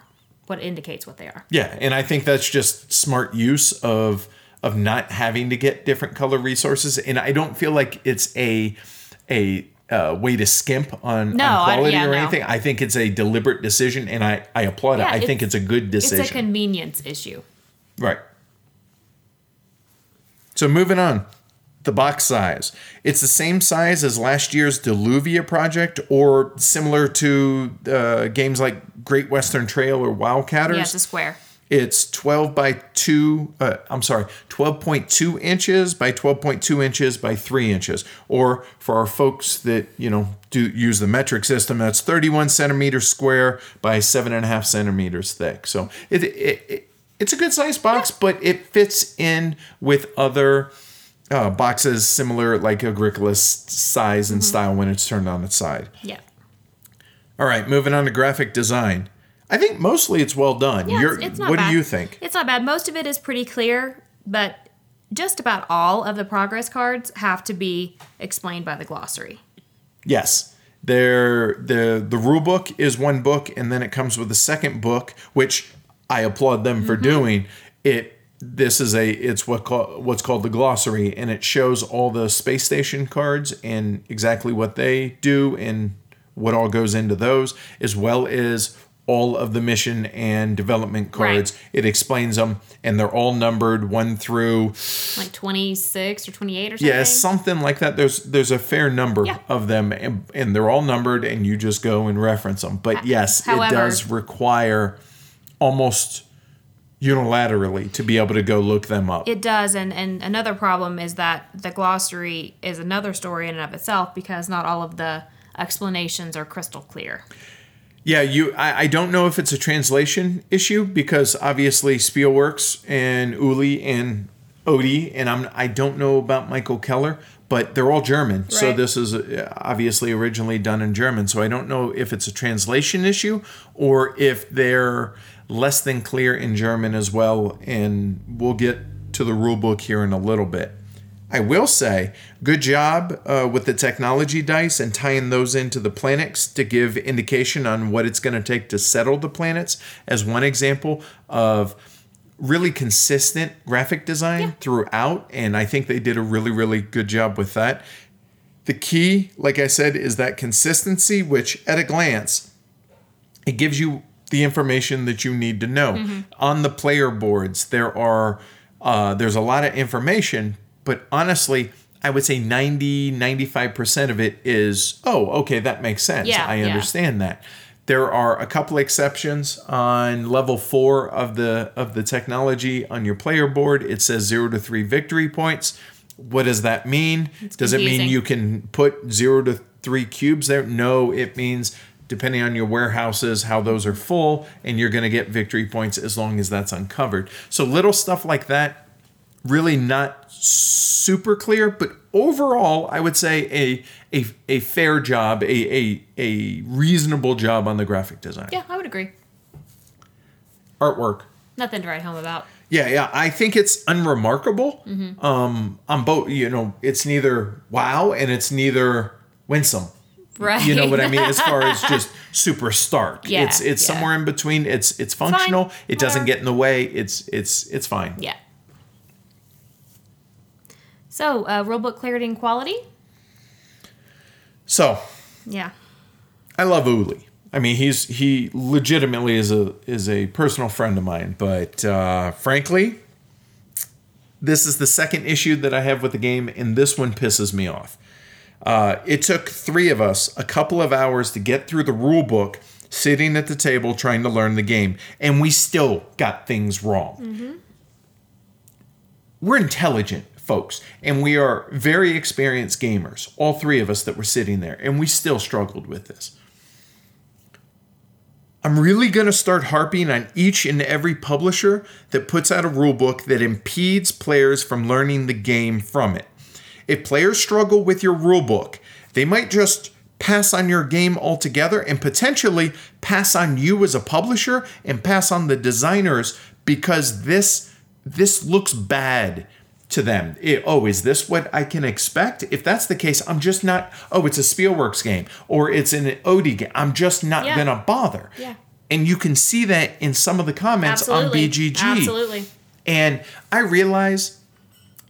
S2: what indicates what they are
S1: Yeah, and I think that's just smart use of of not having to get different color resources, and I don't feel like it's a a uh, way to skimp on,
S2: No,
S1: on
S2: I-
S1: quality
S2: yeah,
S1: or
S2: no.
S1: anything. I think it's a deliberate decision, and I I applaud
S2: Yeah,
S1: it. I think
S2: it's-
S1: it's a good decision.
S2: it's a convenience issue
S1: Right. So moving on, the box size. It's the same size as last year's Deluvia project, or similar to uh, games like Great Western Trail or Wildcatters.
S2: yeah it's a square
S1: It's 12 by 2, uh, I'm sorry, 12.2 inches by 12.2 inches by 3 inches. Or for our folks that, you know, do use the metric system, that's 31 centimeters square by 7.5 centimeters thick. So it, it, it it's a good sized box, but it fits in with other uh, boxes similar, like Agricola's size and style when it's turned on its side.
S2: yeah
S1: All right, moving on to graphic design. I think mostly it's well done.
S2: Yeah,
S1: You're,
S2: it's, not
S1: what
S2: bad.
S1: do you think?
S2: It's not bad. Most of it is pretty clear, but just about all of the progress cards have to be explained by the glossary.
S1: Yes. There the the rule book is one book and then it comes with a second book which I applaud them for mm-hmm. doing. It this is a it's what call, what's called the glossary and it shows all the space station cards and exactly what they do and what all goes into those as well as all of the mission and development cards.
S2: Right.
S1: It explains them and they're all numbered 1 through
S2: Like 26 or 28 or something.
S1: yeah, something like that. There's there's a fair number
S2: Yeah.
S1: of them, and, and they're all numbered, and you just go and reference them. But yes, it does require almost unilaterally to be able to go look them up.
S2: It does, and, and another problem is that the glossary is another story in and of itself because not all of the explanations are crystal clear.
S1: Yeah, you. I, I don't know if it's a translation issue because obviously Spielworxx and Uli and Odie, and I'm I don't know about Michael Keller. But they're all German, so this is uh, obviously originally done in German. So I don't know if it's a translation issue or if they're less than clear in German as well. And we'll get to the rule book here in a little bit. I will say, good job uh, with the technology dice and tying those into the planets to give indication on what it's going to take to settle the planets as one example of really consistent graphic design throughout. And I think they did a really, really good job with that. The key, like I said, is that consistency, which at a glance, it gives you the information that you need to know. On the player boards, there are uh, there's a lot of information, but honestly, I would say 90, 95% of it is, oh, okay, that makes sense.
S2: Yeah,
S1: I
S2: yeah.
S1: understand that. There are a couple exceptions on level four of the of the technology on your player board. It says zero to three victory points. What does that mean? Does it mean you can put zero to three cubes there? No, it means depending on your warehouses, how those are full, and you're going to get victory points as long as that's uncovered. So little stuff like that, really not super clear, but overall, I would say a a, a fair job, a, a a reasonable job on the graphic design.
S2: Yeah, I would agree.
S1: Artwork.
S2: Nothing to write home about.
S1: Yeah, yeah. I think it's unremarkable.
S2: Mm-hmm.
S1: Um, on both, you know, it's neither wow and it's neither winsome.
S2: Right.
S1: You know what I mean? As far as just super stark.
S2: Yeah,
S1: it's it's
S2: yeah.
S1: somewhere in between. It's it's functional. It doesn't get in the way. It's it's it's fine.
S2: Yeah. So, uh, rulebook clarity and quality.
S1: So
S2: Yeah.
S1: I love Uli. I mean, he's he legitimately is a is a personal friend of mine. But uh, frankly, this is the second issue that I have with the game, and this one pisses me off. Uh, it took three of us a couple of hours to get through the rule book, sitting at the table trying to learn the game, and we still got things wrong. We're intelligent folks, and we are very experienced gamers, all three of us that were sitting there, and we still struggled with this. I'm really going to start harping on each and every publisher that puts out a rulebook that impedes players from learning the game from it. If players struggle with your rulebook, they might just pass on your game altogether and potentially pass on you as a publisher and pass on the designers because this this looks bad to them. It- oh, is this what I can expect? If that's the case, I'm just not. Oh, it's a Spielworxx game or it's an Odie game. I'm just not
S2: Yeah.
S1: gonna bother.
S2: Yeah.
S1: And you can see that in some of the comments
S2: Absolutely.
S1: on BGG.
S2: Absolutely.
S1: And I realize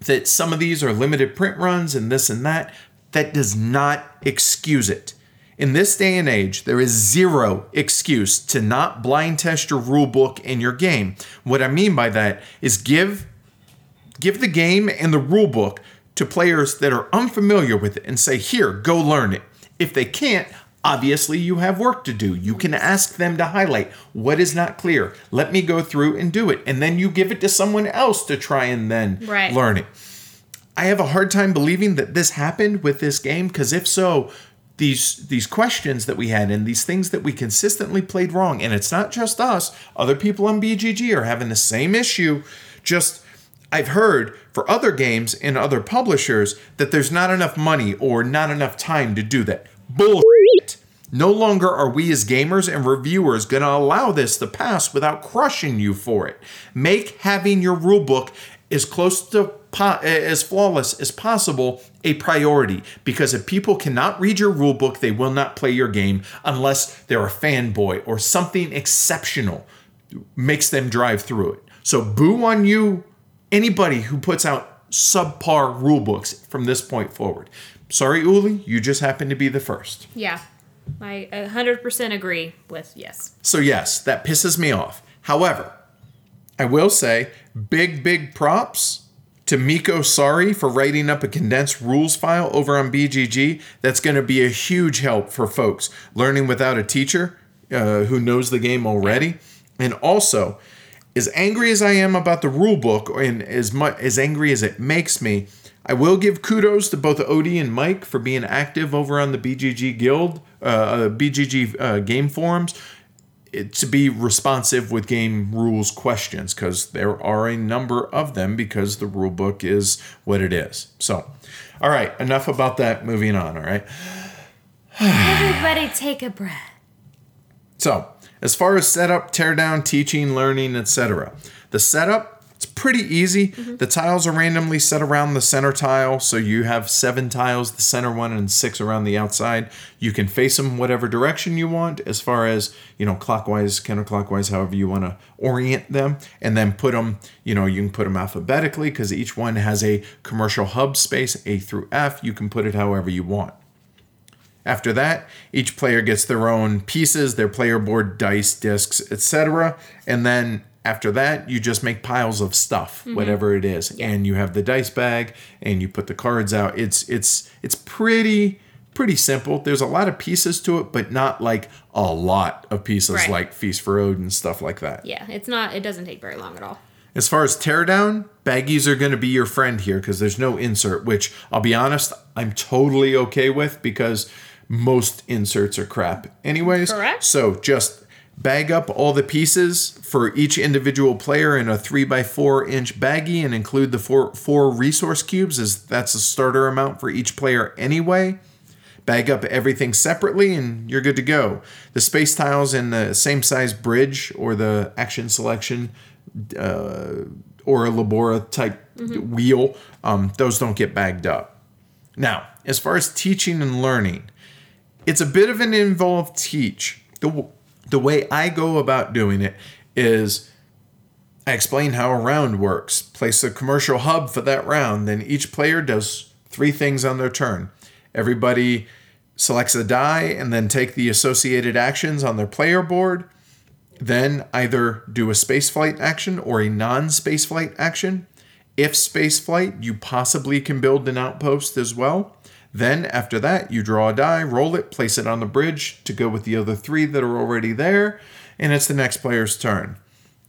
S1: that some of these are limited print runs and this and that. That does not excuse it. In this day and age, there is zero excuse to not blind test your rule book in your game. What I mean by that is give give the game and the rule book to players that are unfamiliar with it and say, "Here, go learn it." If they can't, obviously you have work to do. You can ask them to highlight what is not clear. Let me go through and do it. And then you give it to someone else to try and then
S2: Right.
S1: learn it. I have a hard time believing that this happened with this game because if so, these these questions that we had and these things that we consistently played wrong, and it's not just us, other people on BGG are having the same issue. Just I've heard for other games and other publishers that there's not enough money or not enough time to do that. Bullshit. No longer are we as gamers and reviewers going to allow this to pass without crushing you for it. Make having your rulebook as close to po- eh, as flawless as possible a priority because if people cannot read your rulebook, they will not play your game unless they're a fanboy or something exceptional makes them drive through it. So boo on you anybody who puts out subpar rulebooks from this point forward. Sorry, Uli, you just happen to be the first.
S2: Yeah. I 100% agree with yes.
S1: So, yes, that pisses me off. However, I will say big, big props to Miko Sari for writing up a condensed rules file over on BGG. That's going to be a huge help for folks learning without a teacher uh, who knows the game already. And also, as angry as I am about the rule book and as much as angry as it makes me, I will give kudos to both Odie and Mike for being active over on the BGG Guild, uh, BGG uh, game forums, it, to be responsive with game rules questions because there are a number of them because the rule book is what it is. So, all right, enough about that. Moving on. All right.
S2: Everybody take a breath.
S1: So, as far as setup, teardown, teaching, learning, etc., the setup it's pretty easy. Mm-hmm. The tiles are randomly set around the center tile, so you have seven tiles, the center one, and six around the outside. You can face them whatever direction you want, as far as you know, clockwise, counterclockwise, however you want to orient them, and then put them. You know, you can put them alphabetically because each one has a commercial hub space, A through F. You can put it however you want. After that, each player gets their own pieces, their player board, dice, discs, etc. And then after that, you just make piles of stuff, mm-hmm. whatever it is, and you have the dice bag, and you put the cards out. It's it's it's pretty pretty simple. There's a lot of pieces to it, but not like a lot of pieces
S2: Right.
S1: like Feast for Odin stuff like that.
S2: Yeah, it's not. It doesn't take very long at all.
S1: As far as teardown, baggies are going to be your friend here because there's no insert, which I'll be honest, I'm totally okay with because most inserts are crap, anyways.
S2: Correct.
S1: So just bag up all the pieces for each individual player in a three by four inch baggie and include the four four resource cubes as that's a starter amount for each player anyway bag up everything separately and you're good to go. The space tiles in the same size bridge or the action selection uh, or a Labora type wheel, um, those don't get bagged up. Now, as far as teaching and learning, it's a bit of an involved teach. The, the way I go about doing it is I explain how a round works, place a commercial hub for that round, then each player does three things on their turn. Everybody selects a die and then take the associated actions on their player board. Then either do a spaceflight action or a non spaceflight action. If spaceflight, you possibly can build an outpost as well. Then, after that, you draw a die, roll it, place it on the bridge to go with the other three that are already there, and it's the next player's turn.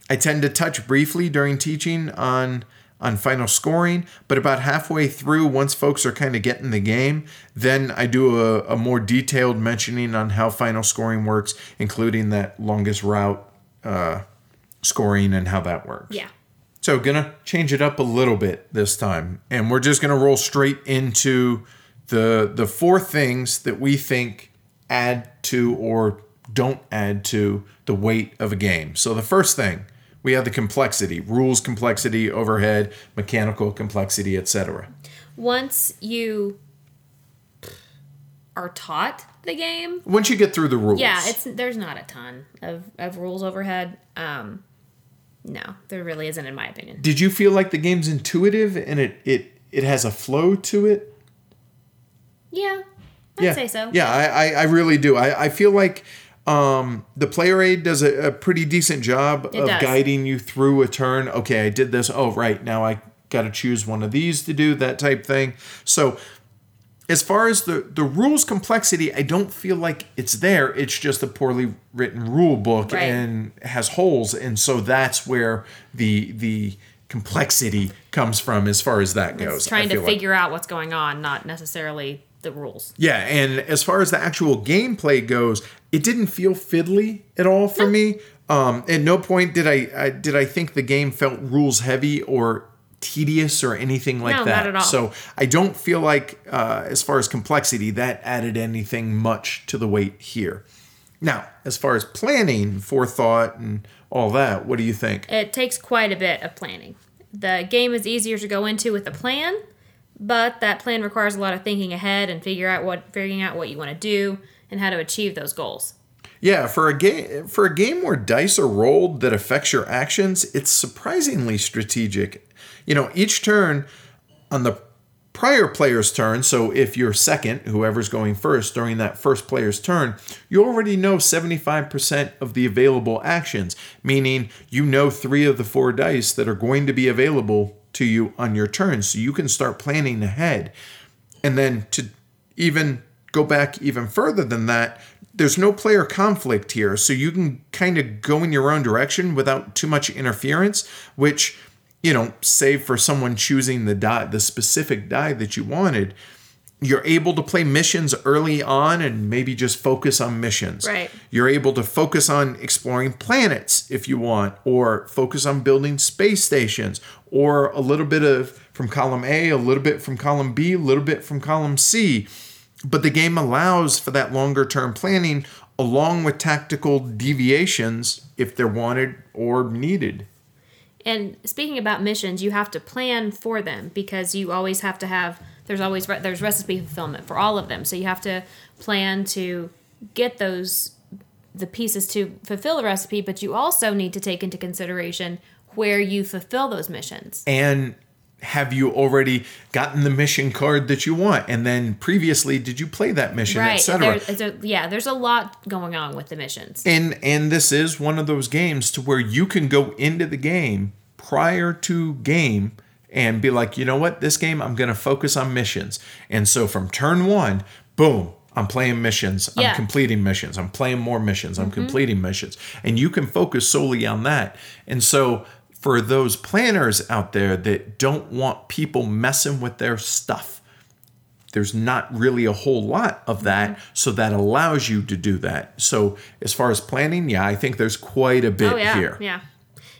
S1: I tend to touch briefly during teaching on on final scoring, but about halfway through, once folks are kind of getting the game, then I do a, a more detailed mentioning on how final scoring works, including that longest route uh, scoring and how that works.
S2: Yeah.
S1: So gonna change it up a little bit this time, and we're just gonna roll straight into the the four things that we think add to or don't add to the weight of a game. So the first thing we have the complexity, rules complexity, overhead, mechanical complexity, etc.
S2: Once you are taught the game,
S1: Once you get through the rules,
S2: yeah, it's there's not a ton of, of rules overhead. Um, no, there really isn't, in my opinion.
S1: Did you feel like the game's intuitive and it it it has a flow to it?
S2: Yeah, I'd
S1: yeah.
S2: say so.
S1: Yeah, I, I, I really do. I, I feel like um, the player aid does a, a pretty decent job
S2: It
S1: of
S2: does.
S1: guiding you through a turn. Okay, I did this. Oh, right. Now I got to choose one of these to do that type thing. So, as far as the, the rules complexity, I don't feel like it's there. It's just a poorly written rule book
S2: Right.
S1: and has holes. And so that's where the the complexity comes from as far as that goes.
S2: It's trying to
S1: feel like.
S2: figure out what's going on, not necessarily the rules.
S1: Yeah, and as far as the actual gameplay goes, it didn't feel fiddly at all for me. Um, at no point did I, I did I think the game felt rules heavy or tedious or anything like
S2: No,
S1: that.
S2: not at all.
S1: So I don't feel like, uh, as far as complexity, that added anything much to the weight here. Now, as far as planning, forethought, and all that, what do you think?
S2: It takes quite a bit of planning. The game is easier to go into with a plan, but that plan requires a lot of thinking ahead and figure out what figuring out what you want to do and how to achieve those goals.
S1: Yeah, for a game for a game where dice are rolled that affects your actions, it's surprisingly strategic. You know, each turn on the prior player's turn, so if you're second, whoever's going first during that first player's turn, you already know 75% of the available actions, meaning you know 3 of the 4 dice that are going to be available to you on your turn, so you can start planning ahead. And then to even go back even further than that, there's no player conflict here. So you can kind of go in your own direction without too much interference, which, you know, save for someone choosing the die, the specific die that you wanted. You're able to play missions early on and maybe just focus on missions.
S2: Right.
S1: You're able to focus on exploring planets if you want, or focus on building space stations, or a little bit of from column A, a little bit from column B, a little bit from column C. But the game allows for that longer term planning along with tactical deviations if they're wanted or needed.
S2: And speaking about missions, you have to plan for them because you always have to have there's always re- there's recipe fulfillment for all of them. So you have to plan to get those the pieces to fulfill the recipe, but you also need to take into consideration where you fulfill those missions.
S1: And have you already gotten the mission card that you want? And then previously, did you play that mission,
S2: Right.
S1: etc.?
S2: There, yeah, there's a lot going on with the missions.
S1: and and this is one of those games to where you can go into the game prior to game and be like you know what this game i'm going to focus on missions and so from turn one boom i'm playing missions i'm completing missions i'm playing more missions i'm mm-hmm. completing missions and you can focus solely on that and so for those planners out there that don't want people messing with their stuff. There's not really a whole lot of that mm-hmm. so that allows you to do that. So as far as planning yeah i think there's quite a bit
S2: Oh yeah,
S1: here.
S2: yeah.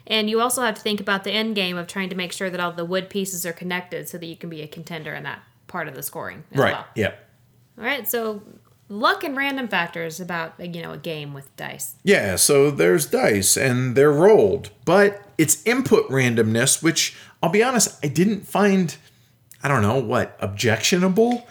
S2: And you also have to think about the end game of trying to make sure that all the wood pieces are connected so that you can be a contender in that part of the scoring as
S1: right
S2: well.
S1: yeah.
S2: All right, so luck and random factors about you know a game with dice.
S1: yeah so there's dice and they're rolled but it's input randomness which i'll be honest i didn't find i don't know what objectionable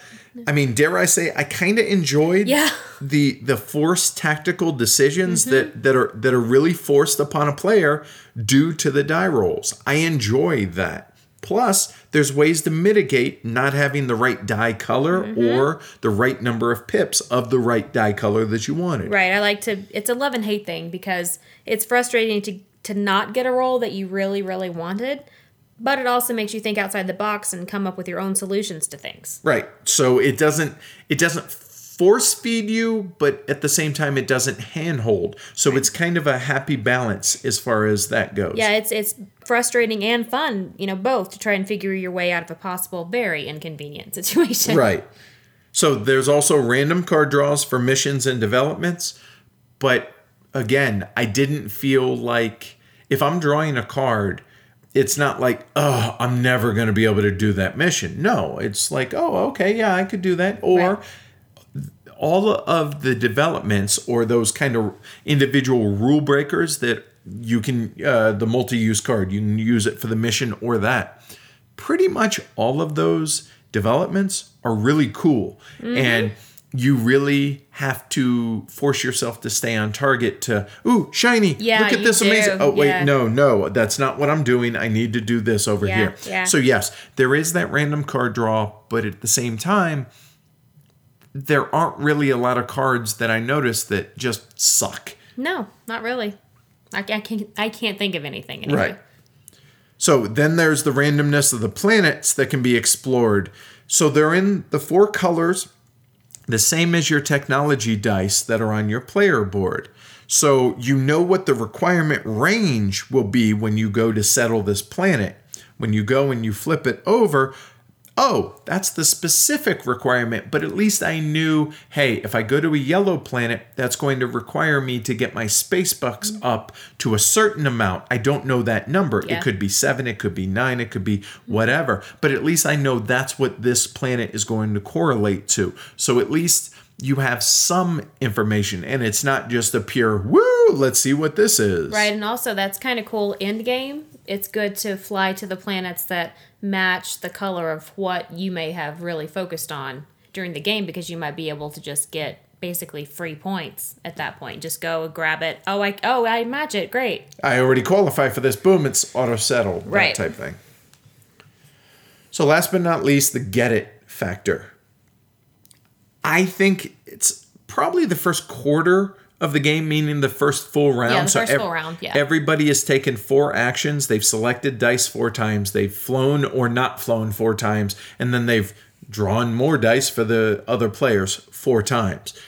S1: i mean dare i say i kind of enjoyed
S2: Yeah.
S1: the the forced tactical decisions mm-hmm. that that are that are really forced upon a player due to the die rolls. I enjoy that. Plus, there's ways to mitigate not having the right die color mm-hmm. or the right number of pips of the right die color that you wanted.
S2: Right, I like to. It's a love and hate thing because it's frustrating to to not get a roll that you really really wanted, but it also makes you think outside the box and come up with your own solutions to things.
S1: Right. So it doesn't it doesn't force feed you, but at the same time it doesn't handhold. So it's kind of a happy balance as far as that goes.
S2: Yeah, it's it's frustrating and fun, you know, both to try and figure your way out of a possible very inconvenient situation.
S1: Right. So there's also random card draws for missions and developments, but again, I didn't feel like if I'm drawing a card, it's not like, oh, I'm never going to be able to do that mission. No, it's like, oh, okay, yeah, I could do that. Or
S2: Right.
S1: All of the developments or those kind of individual rule breakers that you can, uh, the multi use card, you can use it for the mission or that. Pretty much all of those developments are really cool.
S2: Mm-hmm.
S1: And you really have to force yourself to stay on target to, ooh, shiny.
S2: Yeah,
S1: look at this amazing. Oh, wait,
S2: yeah.
S1: no, no, that's not what I'm doing. I need to do this over
S2: Yeah,
S1: here.
S2: yeah.
S1: So, yes, there is that random card draw, but at the same time, there aren't really a lot of cards that I noticed that just suck.
S2: No, not really. I, I can't I can't think of anything anyway.
S1: Right. So then there's the randomness of the planets that can be explored. So they're in the four colors, the same as your technology dice that are on your player board. So you know what the requirement range will be when you go to settle this planet. When you go and you flip it over, oh, that's the specific requirement, but at least I knew, hey, if I go to a yellow planet, that's going to require me to get my space bucks mm. up to a certain amount. I don't know that number.
S2: Yeah.
S1: It could be seven, it could be nine, it could be whatever, but at least I know that's what this planet is going to correlate to. So at least you have some information and it's not just a pure woo let's see what this is
S2: Right, and also that's kind of cool end game. It's good to fly to the planets that match the color of what you may have really focused on during the game because you might be able to just get basically free points at that point. Just go grab it. Oh, I oh, I match it. Great.
S1: I already qualify for this. Boom, it's auto settled.
S2: Right.
S1: That type thing. So, last but not least, the get it factor. I think it's probably the first quarter of the game, meaning the first full round.
S2: the first full round, yeah.
S1: Everybody has taken four actions. They've selected dice four times. They've flown or not flown four times, and then they've drawn more dice for the other players four times.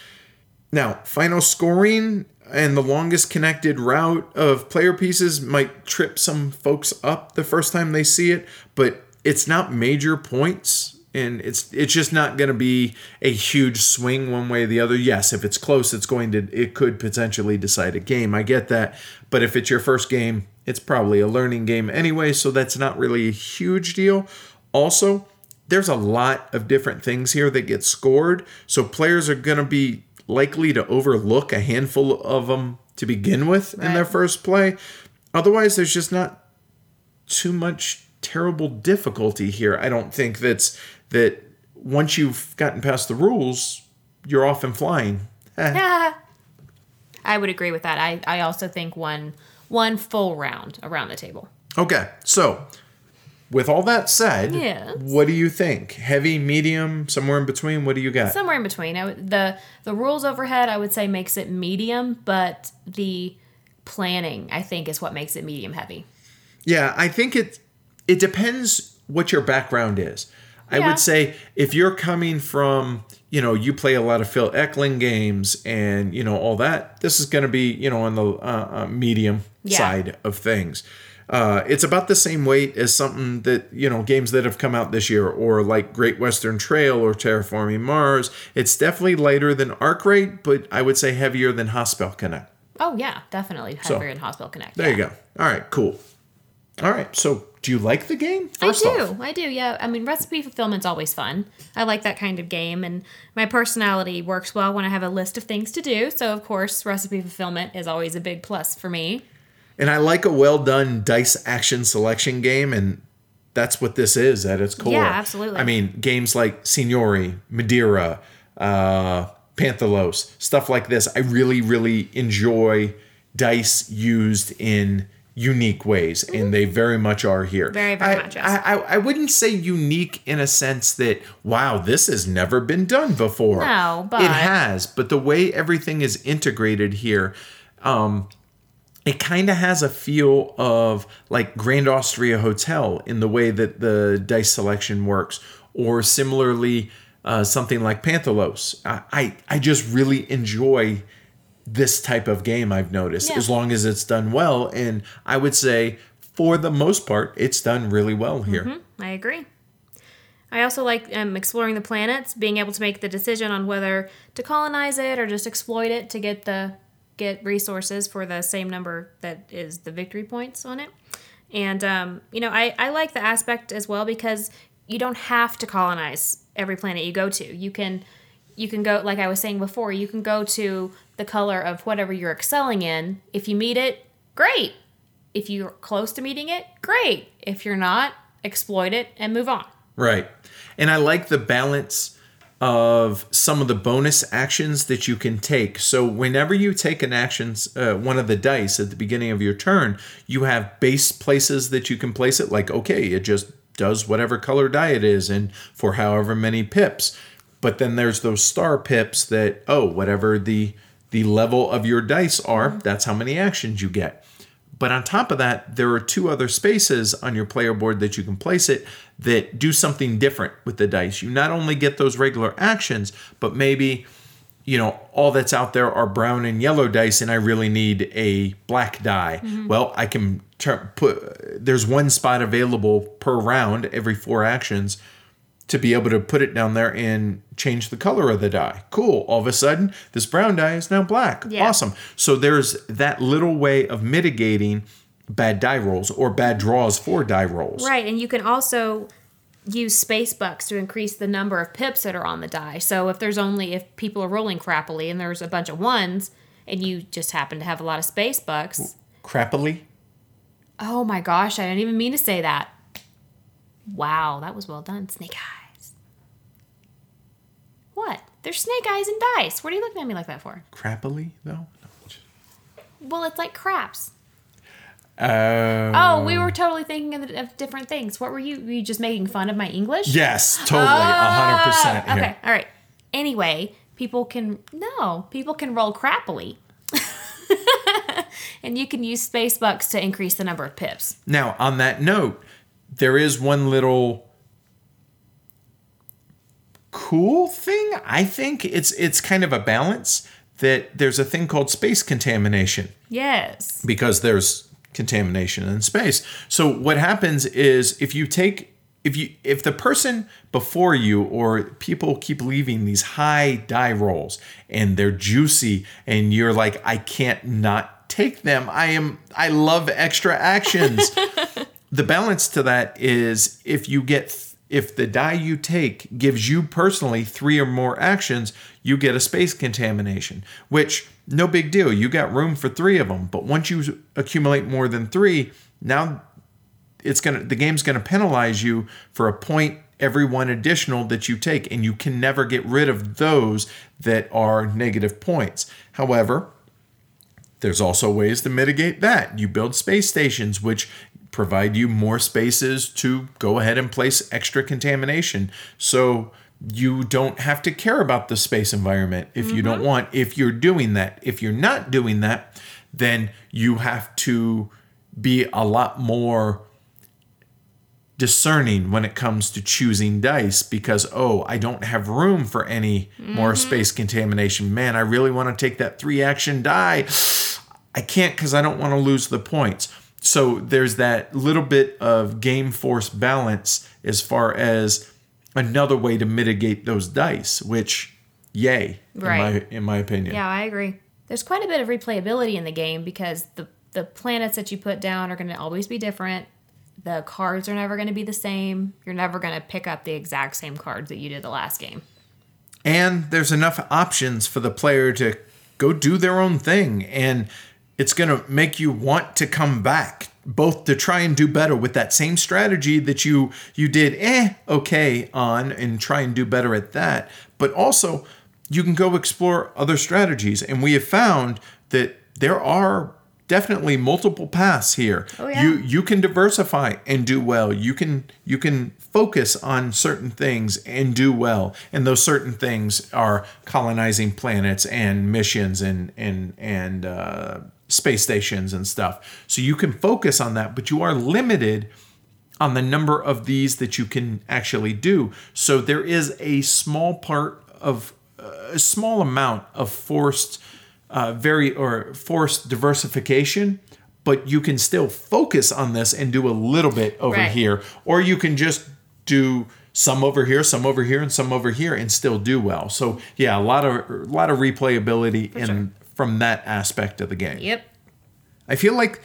S1: Now, final scoring and the longest connected route of player pieces might trip some folks up the first time they see it, but it's not major points and it's it's just not going to be a huge swing one way or the other. Yes, if it's close, it's going to it could potentially decide a game. I get that, but if it's your first game, it's probably a learning game anyway, so that's not really a huge deal. Also, there's a lot of different things here that get scored, so players are going to be likely to overlook a handful of them to begin with in their first play. Otherwise, there's just not too much terrible difficulty here. I don't think that's that once you've gotten past the rules, you're off and flying. Eh.
S2: I would agree with that. I, I also think one one full round around the table.
S1: Okay, so with all that said,
S2: Yes.
S1: what do you think? Heavy, medium, somewhere in between? What do you got?
S2: Somewhere in between. I would, the the rules overhead I would say makes it medium, but the planning I think is what makes it medium heavy.
S1: Yeah, I think it it depends what your background is. I
S2: Yeah.
S1: would say if you're coming from, you know, you play a lot of Phil Eklund games and you know all that, this is going to be, you know, on the uh, uh, medium
S2: Yeah.
S1: side of things. Uh, it's about the same weight as something that you know games that have come out this year, or like Great Western Trail or Terraforming Mars. It's definitely lighter than Arkwright, but I would say heavier than Haspelknecht.
S2: Oh yeah, definitely
S1: So,
S2: heavier in Haspelknecht.
S1: There
S2: yeah.
S1: you go. All right, cool. All right, so do you like the game?
S2: I do.
S1: off.
S2: I do. Yeah. I mean, recipe fulfillment's always fun. I like that kind of game, and my personality works well when I have a list of things to do. So, of course, recipe fulfillment is always a big plus for me.
S1: And I like a well done dice action selection game, and that's what this is at its core.
S2: Yeah, absolutely.
S1: I mean, games like Signori, Madeira, uh, Panthalos, stuff like this. I really, really enjoy dice used in unique ways, and they very much are here.
S2: Mm-hmm. Very, very
S1: I,
S2: much, yes.
S1: I, I, I wouldn't say unique in a sense that, wow, this has never been done before.
S2: No, but-
S1: It has, but the way everything is integrated here, um, it kind of has a feel of like Grand Austria Hotel in the way that the dice selection works, or similarly, uh, something like Panthalos. I, I, I just really enjoy this type of game, I've noticed,
S2: Yeah.
S1: as long as it's done well. And I would say, for the most part, it's done really well here.
S2: I agree. I also like um, exploring the planets, being able to make the decision on whether to colonize it or just exploit it to get the get resources for the same number that is the victory points on it. And um, you know, I, I like the aspect as well because you don't have to colonize every planet you go to. You can you can go like I was saying before, you can go to the color of whatever you're excelling in. If you meet it, great. If you're close to meeting it, great. If you're not, exploit it and move on.
S1: Right. And I like the balance of some of the bonus actions that you can take. So whenever you take an action, uh, one of the dice at the beginning of your turn, you have base places that you can place it. Like, okay, it just does whatever color die it is and for however many pips. But then there's those star pips that, oh, whatever the the level of your dice are, mm-hmm. that's how many actions you get. But on top of that, there are two other spaces on your player board that you can place it that do something different with the dice. You not only get those regular actions, but maybe, you know, all that's out there are brown and yellow dice, and I really need a black die. Mm-hmm. Well, I can turn, put, there's one spot available per round every four actions. To be able to put it down there and change the color of the die. Cool. All of a sudden, this brown die is now black.
S2: Yeah.
S1: Awesome. So there's that little way of mitigating bad die rolls or bad draws for die rolls.
S2: Right, and you can also use space bucks to increase the number of pips that are on the die. So if there's only if people are rolling crappily and there's a bunch of ones and you just happen to have a lot of space bucks.
S1: Crappily.
S2: Oh my gosh, I didn't even mean to say that. Wow, that was well done. Snake eyes. What? There's snake eyes and dice. What are you looking at me like that for?
S1: Crappily though.
S2: Well, it's like craps.
S1: Uh,
S2: Oh, we were totally thinking of, of different things. What were you? Were you just making fun of my English?
S1: yes, totally, a hundred percent.
S2: Ah,
S1: here.
S2: Okay, all right. Anyway, people can no, people can roll crappily. and you can use space bucks to increase the number of pips.
S1: Now, on that note, there is one little cool thing. I think it's it's kind of a balance that there's a thing called space contamination
S2: Yes.
S1: because there's contamination in space. So what happens is if you take if you if the person before you or people keep leaving these high die rolls and they're juicy and you're like I can't not take them. I am I love extra actions. the balance to that is if you get if the die you take gives you personally three or more actions, you get a space contamination, which no big deal. You got room for three of them, but once you accumulate more than three, now it's gonna the game's gonna penalize you for a point every one additional that you take, and you can never get rid of those that are negative points. However, there's also ways to mitigate that. You build space stations, which provide you more spaces to go ahead and place extra contamination. So you don't have to care about the space environment if you don't mm-hmm. want, if you're doing that. If you're not doing that, then you have to be a lot more discerning when it comes to choosing dice because oh i don't have room for any more mm-hmm. space contamination. Man i really want to take that three action die. I can't because i don't want to lose the points so there's that little bit of game force balance as far as another way to mitigate those dice which yay
S2: Right.
S1: in my in my opinion
S2: Yeah, I agree. There's quite a bit of replayability in the game because the the planets that you put down are going to always be different. The cards are never going to be the same. You're never going to pick up the exact same cards that you did the last game.
S1: and there's enough options for the player to go do their own thing and it's going to make you want to come back both to try and do better with that same strategy that you you did eh okay on and try and do better at that. But also you can go explore other strategies. And we have found that there are definitely multiple paths here.
S2: Oh, yeah.
S1: you you can diversify and do well. You can you can focus on certain things and do well. And those certain things are colonizing planets and missions and and and uh, space stations and stuff. So you can focus on that but you are limited on the number of these that you can actually do. So there is a small part of a small amount of forced uh, very or forced diversification but you can still focus on this and do a little bit over
S2: Right.
S1: here. Or you can just do some over here some over here and some over here and still do well. So yeah a lot of a lot of replayability in from that aspect of the game
S2: Yep.
S1: I feel like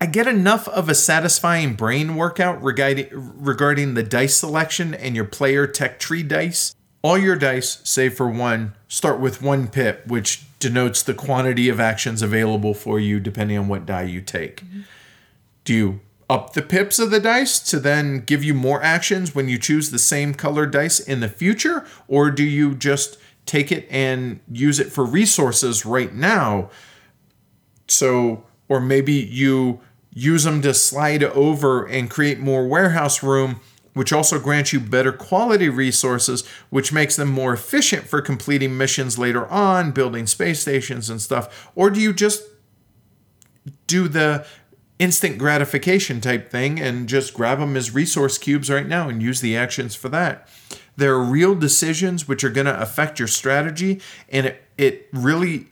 S1: I get enough of a satisfying brain workout regarding regarding the dice selection and your player tech tree dice. All your dice, save for one, start with one pip, which denotes the quantity of actions available for you depending on what die you take. Do you up the pips of the dice to then give you more actions when you choose the same colored dice in the future? Or do you just take it and use it for resources right now so, or maybe you use them to slide over and create more warehouse room, which also grants you better quality resources, which makes them more efficient for completing missions later on, building space stations and stuff? Or do you just do the instant gratification type thing and just grab them as resource cubes right now and use the actions for that? There are real decisions which are going to affect your strategy, and it, it really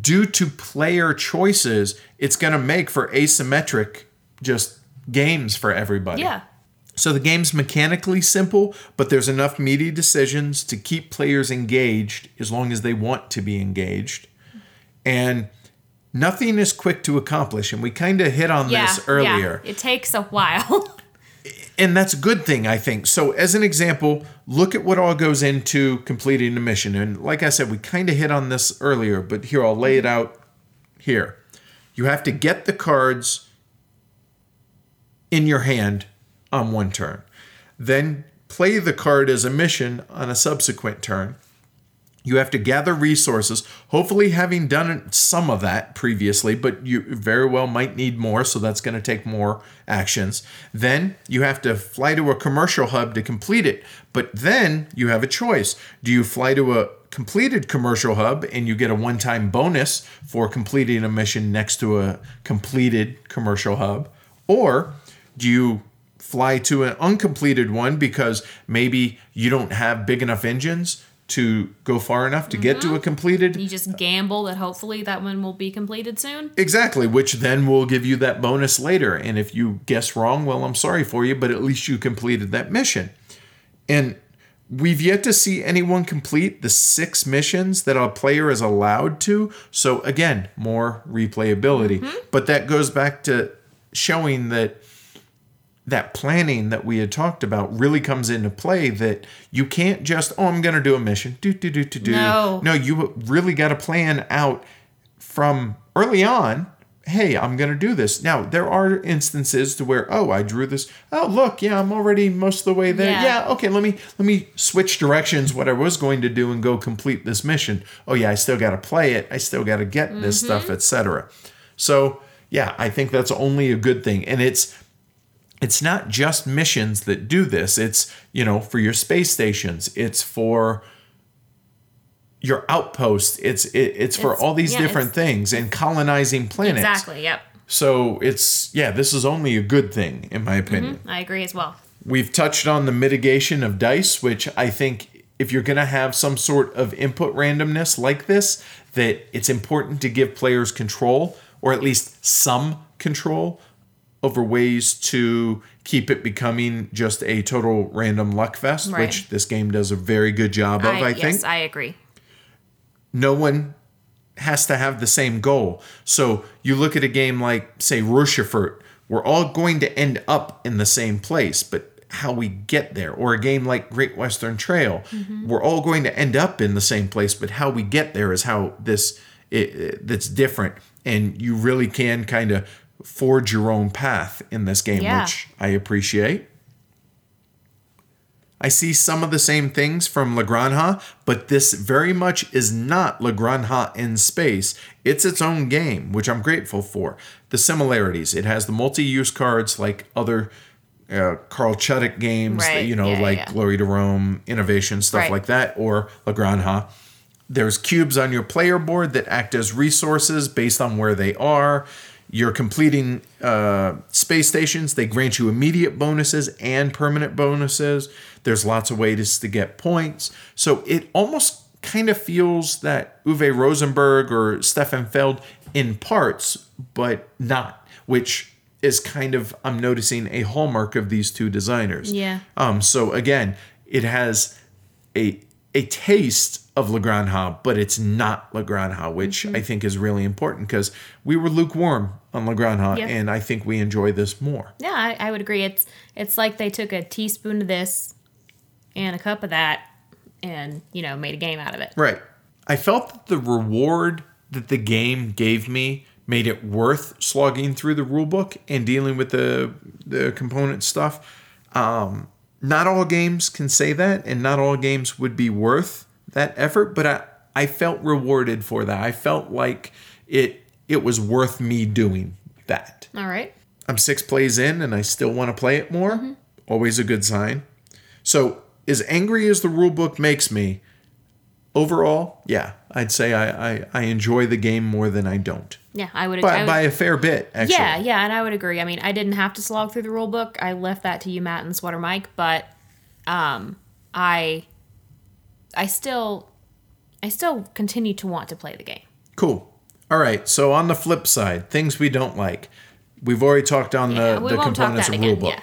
S1: due to player choices, it's going to make for asymmetric just games for everybody.
S2: Yeah.
S1: So the game's mechanically simple, but there's enough meaty decisions to keep players engaged as long as they want to be engaged. And nothing is quick to accomplish. And we kind of hit on
S2: Yeah,
S1: this earlier.
S2: yeah. It takes a while.
S1: and that's a good thing i think. So as an example look at what all goes into completing a mission. And like i said we kind of hit on this earlier but here i'll lay it out here. You have to get the cards in your hand on one turn. Then play the card as a mission on a subsequent turn you have to gather resources, hopefully having done some of that previously, but you very well might need more, so that's going to take more actions. Then you have to fly to a commercial hub to complete it. But then you have a choice. Do you fly to a completed commercial hub and you get a one time bonus for completing a mission next to a completed commercial hub? Or do you fly to an uncompleted one because maybe you don't have big enough engines? To go far enough to get to a mm-hmm. completed
S2: you just gamble that hopefully that one will be completed soon.
S1: exactly which then will give you that bonus later. And if you guess wrong well i'm sorry for you but at least you completed that mission. And we've yet to see anyone complete the six missions that a player is allowed to. So again more replayability. Mm-hmm. But that goes back to showing that that planning that we had talked about really comes into play that you can't just oh i'm going to do a mission. Do do do do do.
S2: No.
S1: no you really got to plan out from early on hey i'm going to do this. Now there are instances to where oh i drew this. Oh look yeah i'm already most of the way there.
S2: Yeah.
S1: yeah okay let me let me switch directions what i was going to do and go complete this mission. Oh yeah i still got to play it. I still got to get this stuff mm-hmm. etc so yeah i think that's only a good thing and it's it's not just missions that do this it's you know for your space stations it's for your outposts it's it, it's for
S2: It's-
S1: all these
S2: yeah,
S1: different things and colonizing planets
S2: Exactly. Yep.
S1: so it's yeah this is only a good thing in my mm-hmm. opinion
S2: I agree as well.
S1: We've touched on the mitigation of dice, which I think if you're going to have some sort of input randomness like this, that it's important to give players control or at least some control over ways to keep it becoming just a total random luck fest,
S2: Right.
S1: which this game does a very good job of, I,
S2: yes,
S1: think
S2: I agree.
S1: no one has to have the same goal. So you look at a game like, say, Rochefort, we're all going to end up in the same place, but how we get there, or a game like Great Western Trail, mm-hmm. we're all going to end up in the same place, but how we get there is how this it, it- that's different, and you really can kind of forge your own path in this game,
S2: Yeah.
S1: which I appreciate. I see some of the same things from La Granja, but this very much is not La Granja in space. It's its own game, which I'm grateful for. The similarities it has the multi use cards like other uh, Carl Chudyk games, that, you know,
S2: yeah,
S1: like
S2: yeah.
S1: Glory to Rome, Innovation, stuff
S2: Right.
S1: like that, or La Granja. There's cubes on your player board that act as resources based on where they are. You're completing uh, space stations. They grant you immediate bonuses and permanent bonuses. There's lots of ways to get points. So it almost kind of feels that Uwe Rosenberg or Stefan Feld in parts, but not, which is kind of, I'm noticing, a hallmark of these two designers.
S2: Yeah.
S1: Um, so again, it has a a taste of La Granja, but it's not La Granja, which
S2: Mm-hmm.
S1: I think is really important because we were lukewarm on La Granja,
S2: Yeah.
S1: and I think we enjoy this more.
S2: Yeah, I, I would agree. It's it's like they took a teaspoon of this and a cup of that, and you know made a game out of it.
S1: Right. I felt that the reward that the game gave me made it worth slogging through the rule book and dealing with the the component stuff. Um, not all games can say that, and not all games would be worth that effort. But I I felt rewarded for that. I felt like it it was worth me doing that.
S2: All right.
S1: I'm six plays in and I still want to play it more. Always a good sign. So, as angry as the rule book makes me, overall, yeah, I'd say I, I, I enjoy the game more than I don't.
S2: Yeah, I would. I
S1: By,
S2: would
S1: by a fair bit, actually.
S2: yeah, yeah, and I would agree. I mean, I didn't have to slog through the rule book. I left that to you, Matt and Sweater Mike. But um, I, I still, I still continue to want to play the game.
S1: Cool. All right. So, on the flip side, things we don't like. We've already talked on
S2: Yeah,
S1: the, the components of
S2: again,
S1: rulebook.
S2: yeah.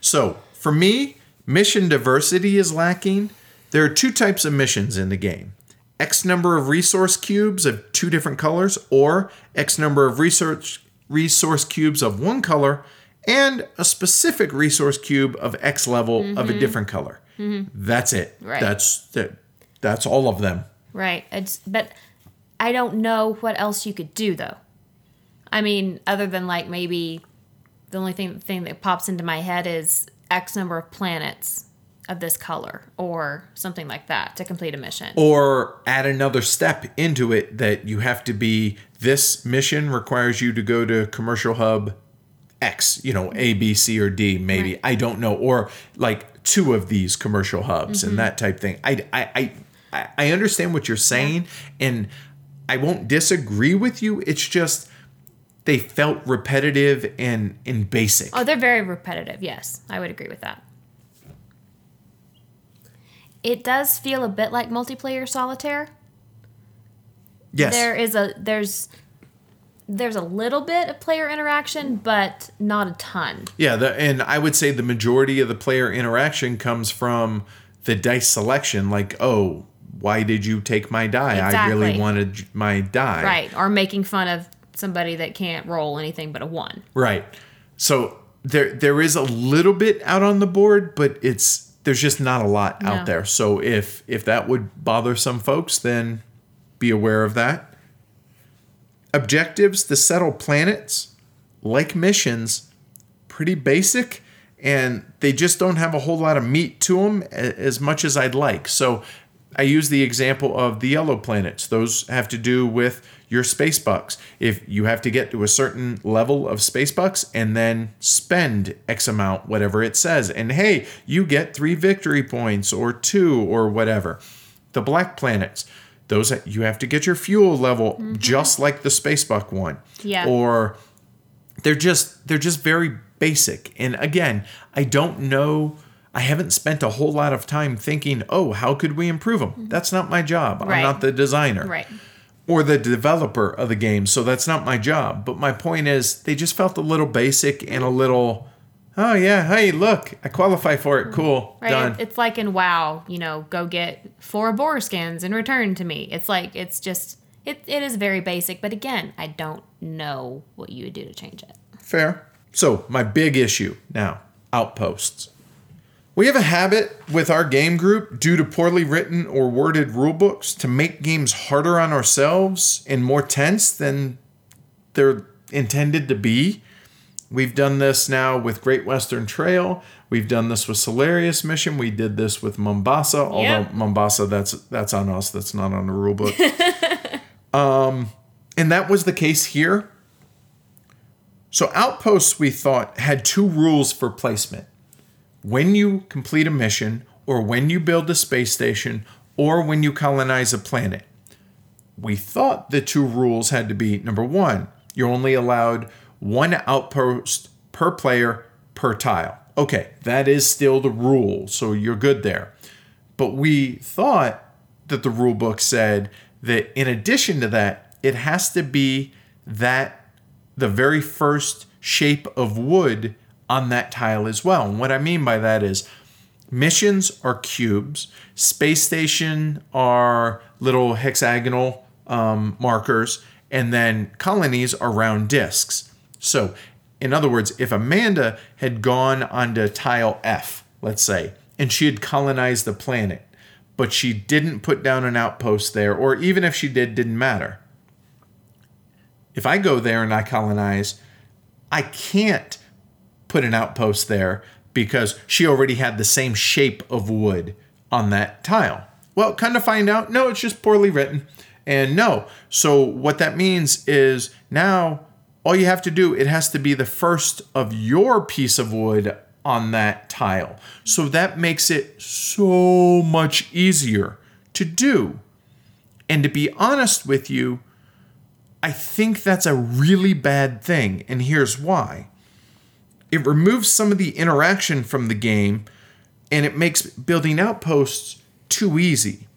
S1: So, For me, mission diversity is lacking. There are two types of missions in the game X number of resource cubes of two different colors, or X number of research resource cubes of one color, and a specific resource cube of X level of a mm-hmm. different color. Mm-hmm. That's it.
S2: Right.
S1: That's that. That's all of them.
S2: Right. It's but I don't know what else you could do though. I mean, other than like maybe the only thing thing that pops into my head is X number of planets of this color or something like that to complete a mission.
S1: or add another step into it that you have to be this mission requires you to go to commercial hub x you know a b c or d maybe i don't know or like two of these commercial hubs and mm-hmm. that type thing i i i, I- I understand what you're saying and i won't disagree with you it's just they felt repetitive and and basic
S2: Oh, they're very repetitive. Yes, I would agree with that. It does feel a bit like multiplayer solitaire.
S1: yes
S2: There is a there's there's a little bit of player interaction, but not a ton.
S1: Yeah, the, and I would say the majority of the player interaction comes from the dice selection. Like, oh, why did you take my die? I really wanted my die.
S2: Right. Or making fun of somebody that can't roll anything but a one.
S1: Right. So there there is a little bit out on the board, but it's there's just not a lot
S2: No.
S1: out there. So if if that would bother some folks, then be aware of that. Objectives to settle planets, like missions, pretty basic and they just don't have a whole lot of meat to them as much as I'd like. So I use the example of the yellow planets. Those have to do with your space bucks. If you have to get to a certain level of space bucks and then spend X amount, whatever it says, and hey, you get three victory points or two or whatever. The black planets, those you have to get your fuel level mm-hmm. just like the space buck one.
S2: Yeah.
S1: Or they're just they're just very basic and again i don't know i haven't spent a whole lot of time thinking oh how could we improve them mm-hmm. that's not my job i'm not the designer
S2: Right.
S1: or the developer of the game so that's not my job but my point is they just felt a little basic and a little oh yeah hey look i qualify for it mm-hmm. cool
S2: Right.
S1: done
S2: It's like in WoW, you know, go get four boar skins and return to me. It's like it's just it, it is very basic, but again, I don't know what you would do to change it.
S1: Fair. So, my big issue now outposts. We have a habit with our game group, due to poorly written or worded rulebooks, to make games harder on ourselves and more tense than they're intended to be. We've done this now with Great Western Trail. We've done this with Solarius Mission. We did this with Mombasa, although. Mombasa that's that's on us. That's not on the rulebook. um, and that was the case here. So outposts we thought had two rules for placement. When you complete a mission or when you build a space station or when you colonize a planet. We thought the two rules had to be number 1, you're only allowed one outpost per player per tile. Okay, that is still the rule, so you're good there. But we thought that the rule book said that in addition to that, it has to be that the very first shape of wood on that tile as well. And what I mean by that is missions are cubes, space station are little hexagonal um, markers, and then colonies are round discs. So, in other words, if Amanda had gone onto tile F, let's say, and she had colonized the planet, but she didn't put down an outpost there, or even if she did, didn't matter. If I go there and I colonize, I can't put an outpost there because she already had the same shape of wood on that tile. Well, kind of find out, no, it's just poorly written. And no. So what that means is now all you have to do, it has to be the first of your piece of wood on that tile. So that makes it so much easier to do. And to be honest with you, I think that's a really bad thing. And here's why it removes some of the interaction from the game and it makes building outposts too easy.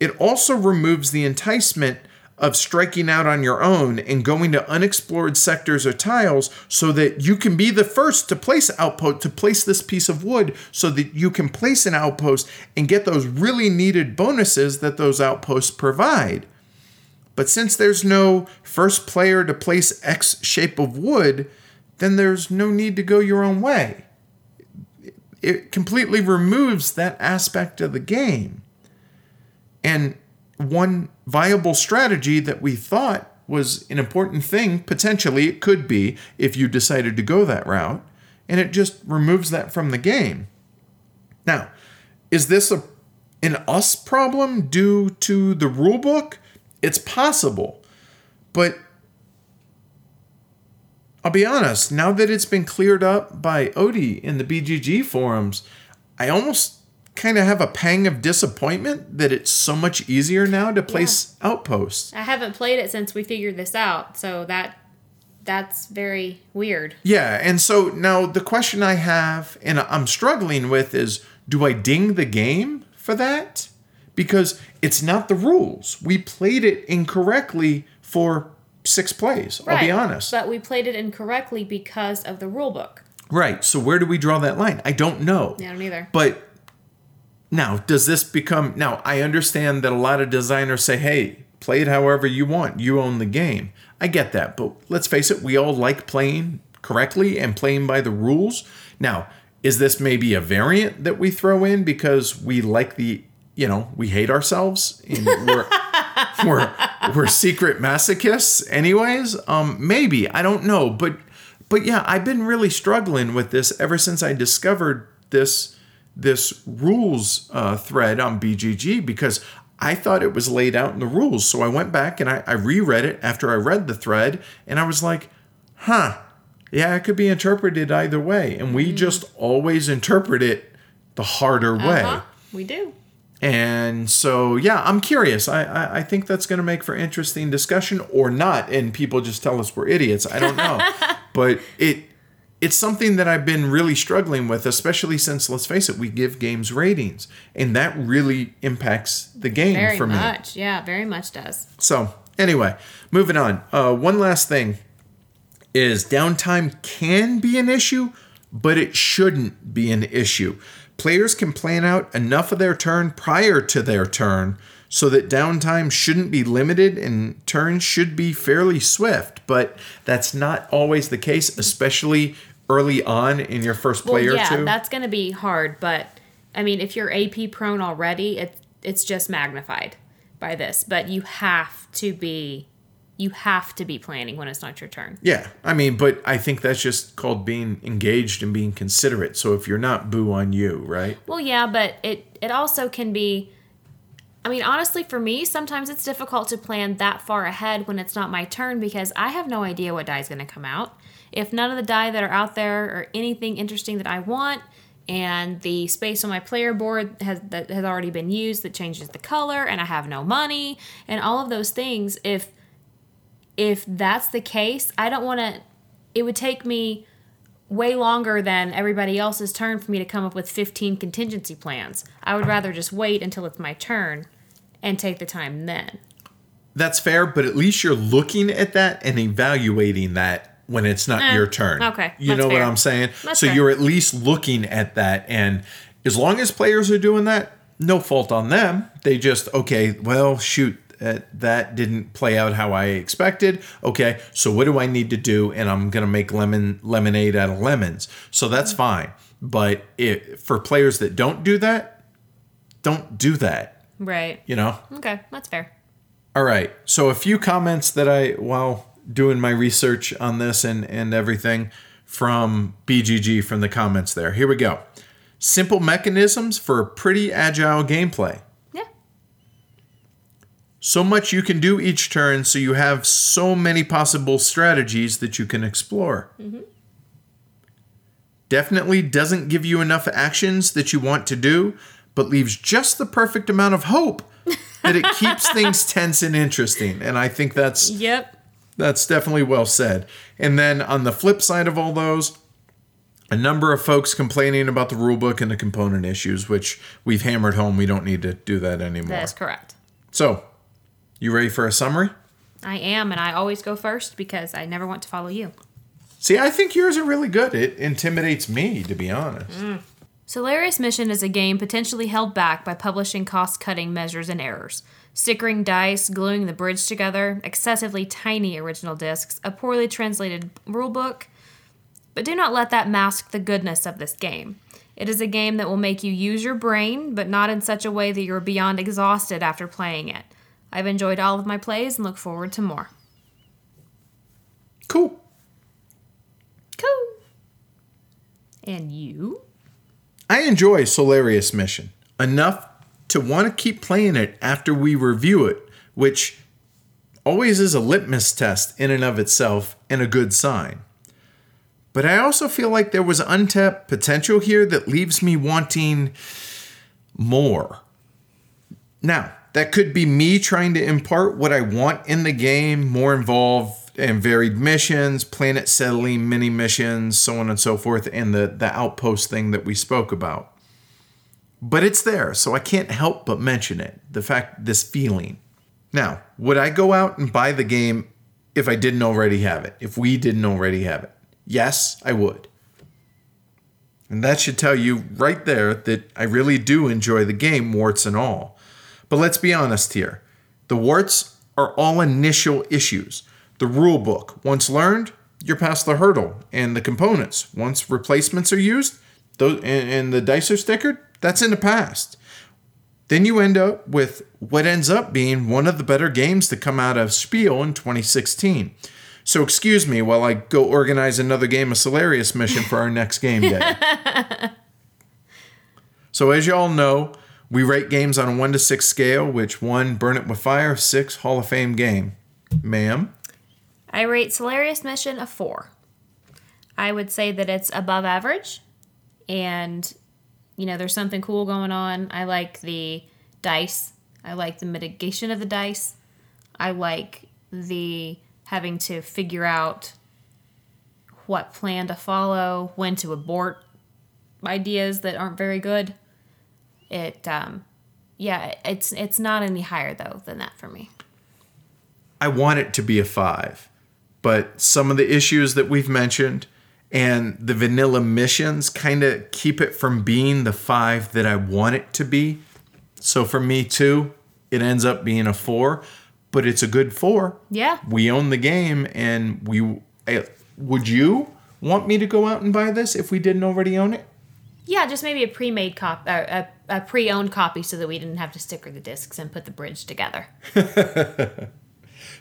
S1: It also removes the enticement of striking out on your own and going to unexplored sectors or tiles so that you can be the first to place outpost to place this piece of wood so that you can place an outpost and get those really needed bonuses that those outposts provide. But since there's no first player to place X shape of wood, then there's no need to go your own way. It completely removes that aspect of the game. And one viable strategy that we thought was an important thing, potentially it could be if you decided to go that route, and it just removes that from the game. Now, is this a an us problem due to the rule book? It's possible. But I'll be honest, now that it's been cleared up by Odie in the BGG forums, I almost kind of have a pang of disappointment that it's so much easier now to place outposts.
S2: I haven't played it since we figured this out, so that that's very weird.
S1: Yeah, and so now the question I have and I'm struggling with is do I ding the game for that? Because it's not the rules. We played it incorrectly for six plays, I'll be honest.
S2: But we played it incorrectly because of the rule book.
S1: Right. So where do we draw that line? I don't know.
S2: Yeah, I don't either.
S1: But now, does this become now? I understand that a lot of designers say, "Hey, play it however you want. You own the game." I get that, but let's face it, we all like playing correctly and playing by the rules. Now, is this maybe a variant that we throw in because we like the, you know, we hate ourselves and we're we're we're secret masochists anyways? Um maybe, I don't know, but but yeah, I've been really struggling with this ever since I discovered this this rules uh, thread on BGG because I thought it was laid out in the rules. So I went back and I, I reread it after I read the thread, and I was like, huh, yeah, it could be interpreted either way. And we just always interpret it the harder way.
S2: Uh-huh. We do.
S1: And so, yeah, I'm curious. I, I, I think that's going to make for interesting discussion or not. And people just tell us we're idiots. I don't know. but it it's something that I've been really struggling with, especially since, let's face it, we give games ratings. And that really impacts the game
S2: Very
S1: for me.
S2: much. Yeah, very much does.
S1: So, anyway, moving on. Uh, one last thing is downtime can be an issue, but it shouldn't be an issue. Players can plan out enough of their turn prior to their turn so that downtime shouldn't be limited and turns should be fairly swift, but that's not always the case, especially early on in your first play
S2: well, yeah, that's going to be hard, but I mean, if you're AP prone already, it, it's just magnified by this. But you have to be, you have to be planning when it's not your turn.
S1: Yeah, I mean, but I think that's just called being engaged and being considerate. So if you're not, boo on you, right?
S2: Well, yeah, but it it also can be. I mean, honestly, for me, sometimes it's difficult to plan that far ahead when it's not my turn because I have no idea what die is going to come out. If none of the die that are out there are anything interesting that I want, and the space on my player board has that has already been used that changes the color, and I have no money, and all of those things, if if that's the case, I don't want to. It would take me way longer than everybody else's turn for me to come up with 15 contingency plans. I would rather just wait until it's my turn and take the time then.
S1: That's fair, but at least you're looking at that and evaluating that when it's not
S2: Eh,
S1: your turn.
S2: okay,
S1: You know what. I'm saying?
S2: That's
S1: so
S2: fair.
S1: you're at least looking at that. And as long as players are doing that, no fault on them. They just, okay, well, shoot, that, that didn't play out how I expected. Okay, so what do I need to do? And I'm to make lemon lemonade out of lemons. So that's mm-hmm. fine. But it, for players that don't do that, don't do that.
S2: Right.
S1: You know?
S2: Okay, that's fair.
S1: All right. So a few comments that I while doing my research on this and and everything from BGG from the comments there. Here we go. Simple mechanisms for pretty agile gameplay. So much you can do each turn, so you have so many possible strategies that you can explore. Mm-hmm. Definitely doesn't give you enough actions that you want to do, but leaves just the perfect amount of hope that it keeps things tense and interesting. And I think that's
S2: Yep.
S1: that's definitely well said. And then on the flip side of all those, a number of folks complaining about the rulebook and the component issues, which we've hammered home. We don't need to do that anymore.
S2: That is correct.
S1: So, you ready for a summary?
S2: I am, and I always go first because I never want to follow you.
S1: See, I think yours are really good. It intimidates me, to be honest. Mm.
S2: Solarius Mission is a game potentially held back by publishing cost cutting measures and errors. Stickering dice, gluing the bridge together, excessively tiny original discs, a poorly translated rulebook. But do not let that mask the goodness of this game. It is a game that will make you use your brain, but not in such a way that you're beyond exhausted after playing it. I've enjoyed all of my plays and look forward to more.
S1: Cool.
S2: Cool. And you?
S1: I enjoy Solarius Mission enough to want to keep playing it after we review it, which always is a litmus test in and of itself and a good sign. But I also feel like there was untapped potential here that leaves me wanting more. Now, that could be me trying to impart what I want in the game, more involved and varied missions, planet settling mini missions, so on and so forth, and the, the outpost thing that we spoke about. But it's there, so I can't help but mention it. The fact, this feeling. Now, would I go out and buy the game if I didn't already have it? If we didn't already have it? Yes, I would. And that should tell you right there that I really do enjoy the game, warts and all. But let's be honest here. The warts are all initial issues. The rule book, once learned, you're past the hurdle. And the components, once replacements are used, those and, and the dice are stickered, that's in the past. Then you end up with what ends up being one of the better games to come out of Spiel in 2016. So excuse me while I go organize another game of Solarius mission for our next game day. so as you all know, we rate games on a 1 to 6 scale, which 1 Burn It With Fire, 6 Hall of Fame game. Ma'am?
S2: I rate Solarius Mission a 4. I would say that it's above average and you know, there's something cool going on. I like the dice. I like the mitigation of the dice. I like the having to figure out what plan to follow, when to abort ideas that aren't very good. It um yeah, it's it's not any higher though than that for me.
S1: I want it to be a 5. But some of the issues that we've mentioned and the vanilla missions kind of keep it from being the 5 that I want it to be. So for me too, it ends up being a 4, but it's a good 4.
S2: Yeah.
S1: We own the game and we eh, would you want me to go out and buy this if we didn't already own it?
S2: Yeah, just maybe a pre-made copy, a, a pre-owned copy, so that we didn't have to sticker the discs and put the bridge together.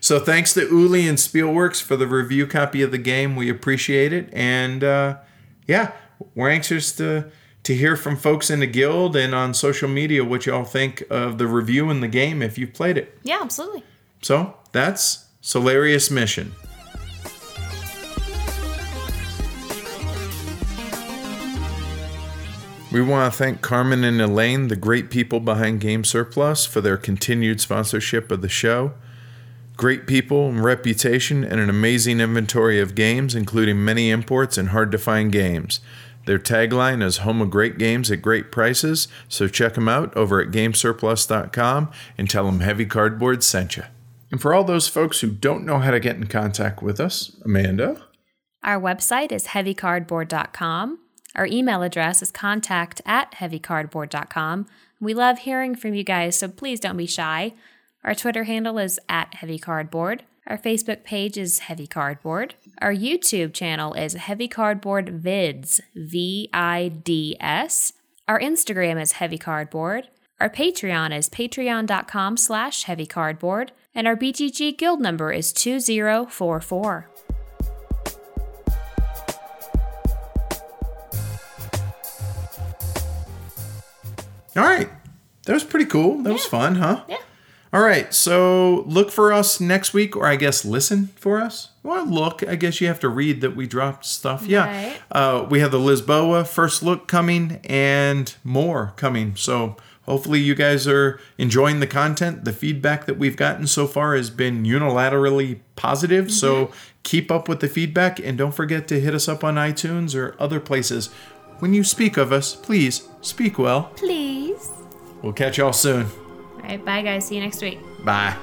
S1: So thanks to Uli and Spielworxx for the review copy of the game. We appreciate it, and uh, yeah, we're anxious to to hear from folks in the guild and on social media what y'all think of the review and the game if you've played it.
S2: Yeah, absolutely.
S1: So that's Solarius Mission. We want to thank Carmen and Elaine, the great people behind Game Surplus, for their continued sponsorship of the show. Great people and reputation, and an amazing inventory of games, including many imports and hard to find games. Their tagline is Home of Great Games at Great Prices, so check them out over at Gamesurplus.com and tell them Heavy Cardboard sent you. And for all those folks who don't know how to get in contact with us, Amanda,
S2: Our website is heavycardboard.com. Our email address is contact at heavycardboard.com. We love hearing from you guys, so please don't be shy. Our Twitter handle is at heavycardboard. Our Facebook page is Heavy Cardboard. Our YouTube channel is Heavy Cardboard Vids, V I D S. Our Instagram is Heavy Cardboard. Our Patreon is patreon.com slash heavycardboard. And our BGG guild number is 2044.
S1: All right. That was pretty cool. That was fun, huh?
S2: Yeah.
S1: All right. So look for us next week, or I guess listen for us. Well, look. I guess you have to read that we dropped stuff. Yeah.
S2: Right.
S1: Uh, we have the Lisboa first look coming and more coming. So hopefully you guys are enjoying the content. The feedback that we've gotten so far has been unilaterally positive. So keep up with the feedback and don't forget to hit us up on iTunes or other places. When you speak of us, please speak well.
S2: Please.
S1: We'll catch y'all soon.
S2: All right, bye guys. See you next week.
S1: Bye.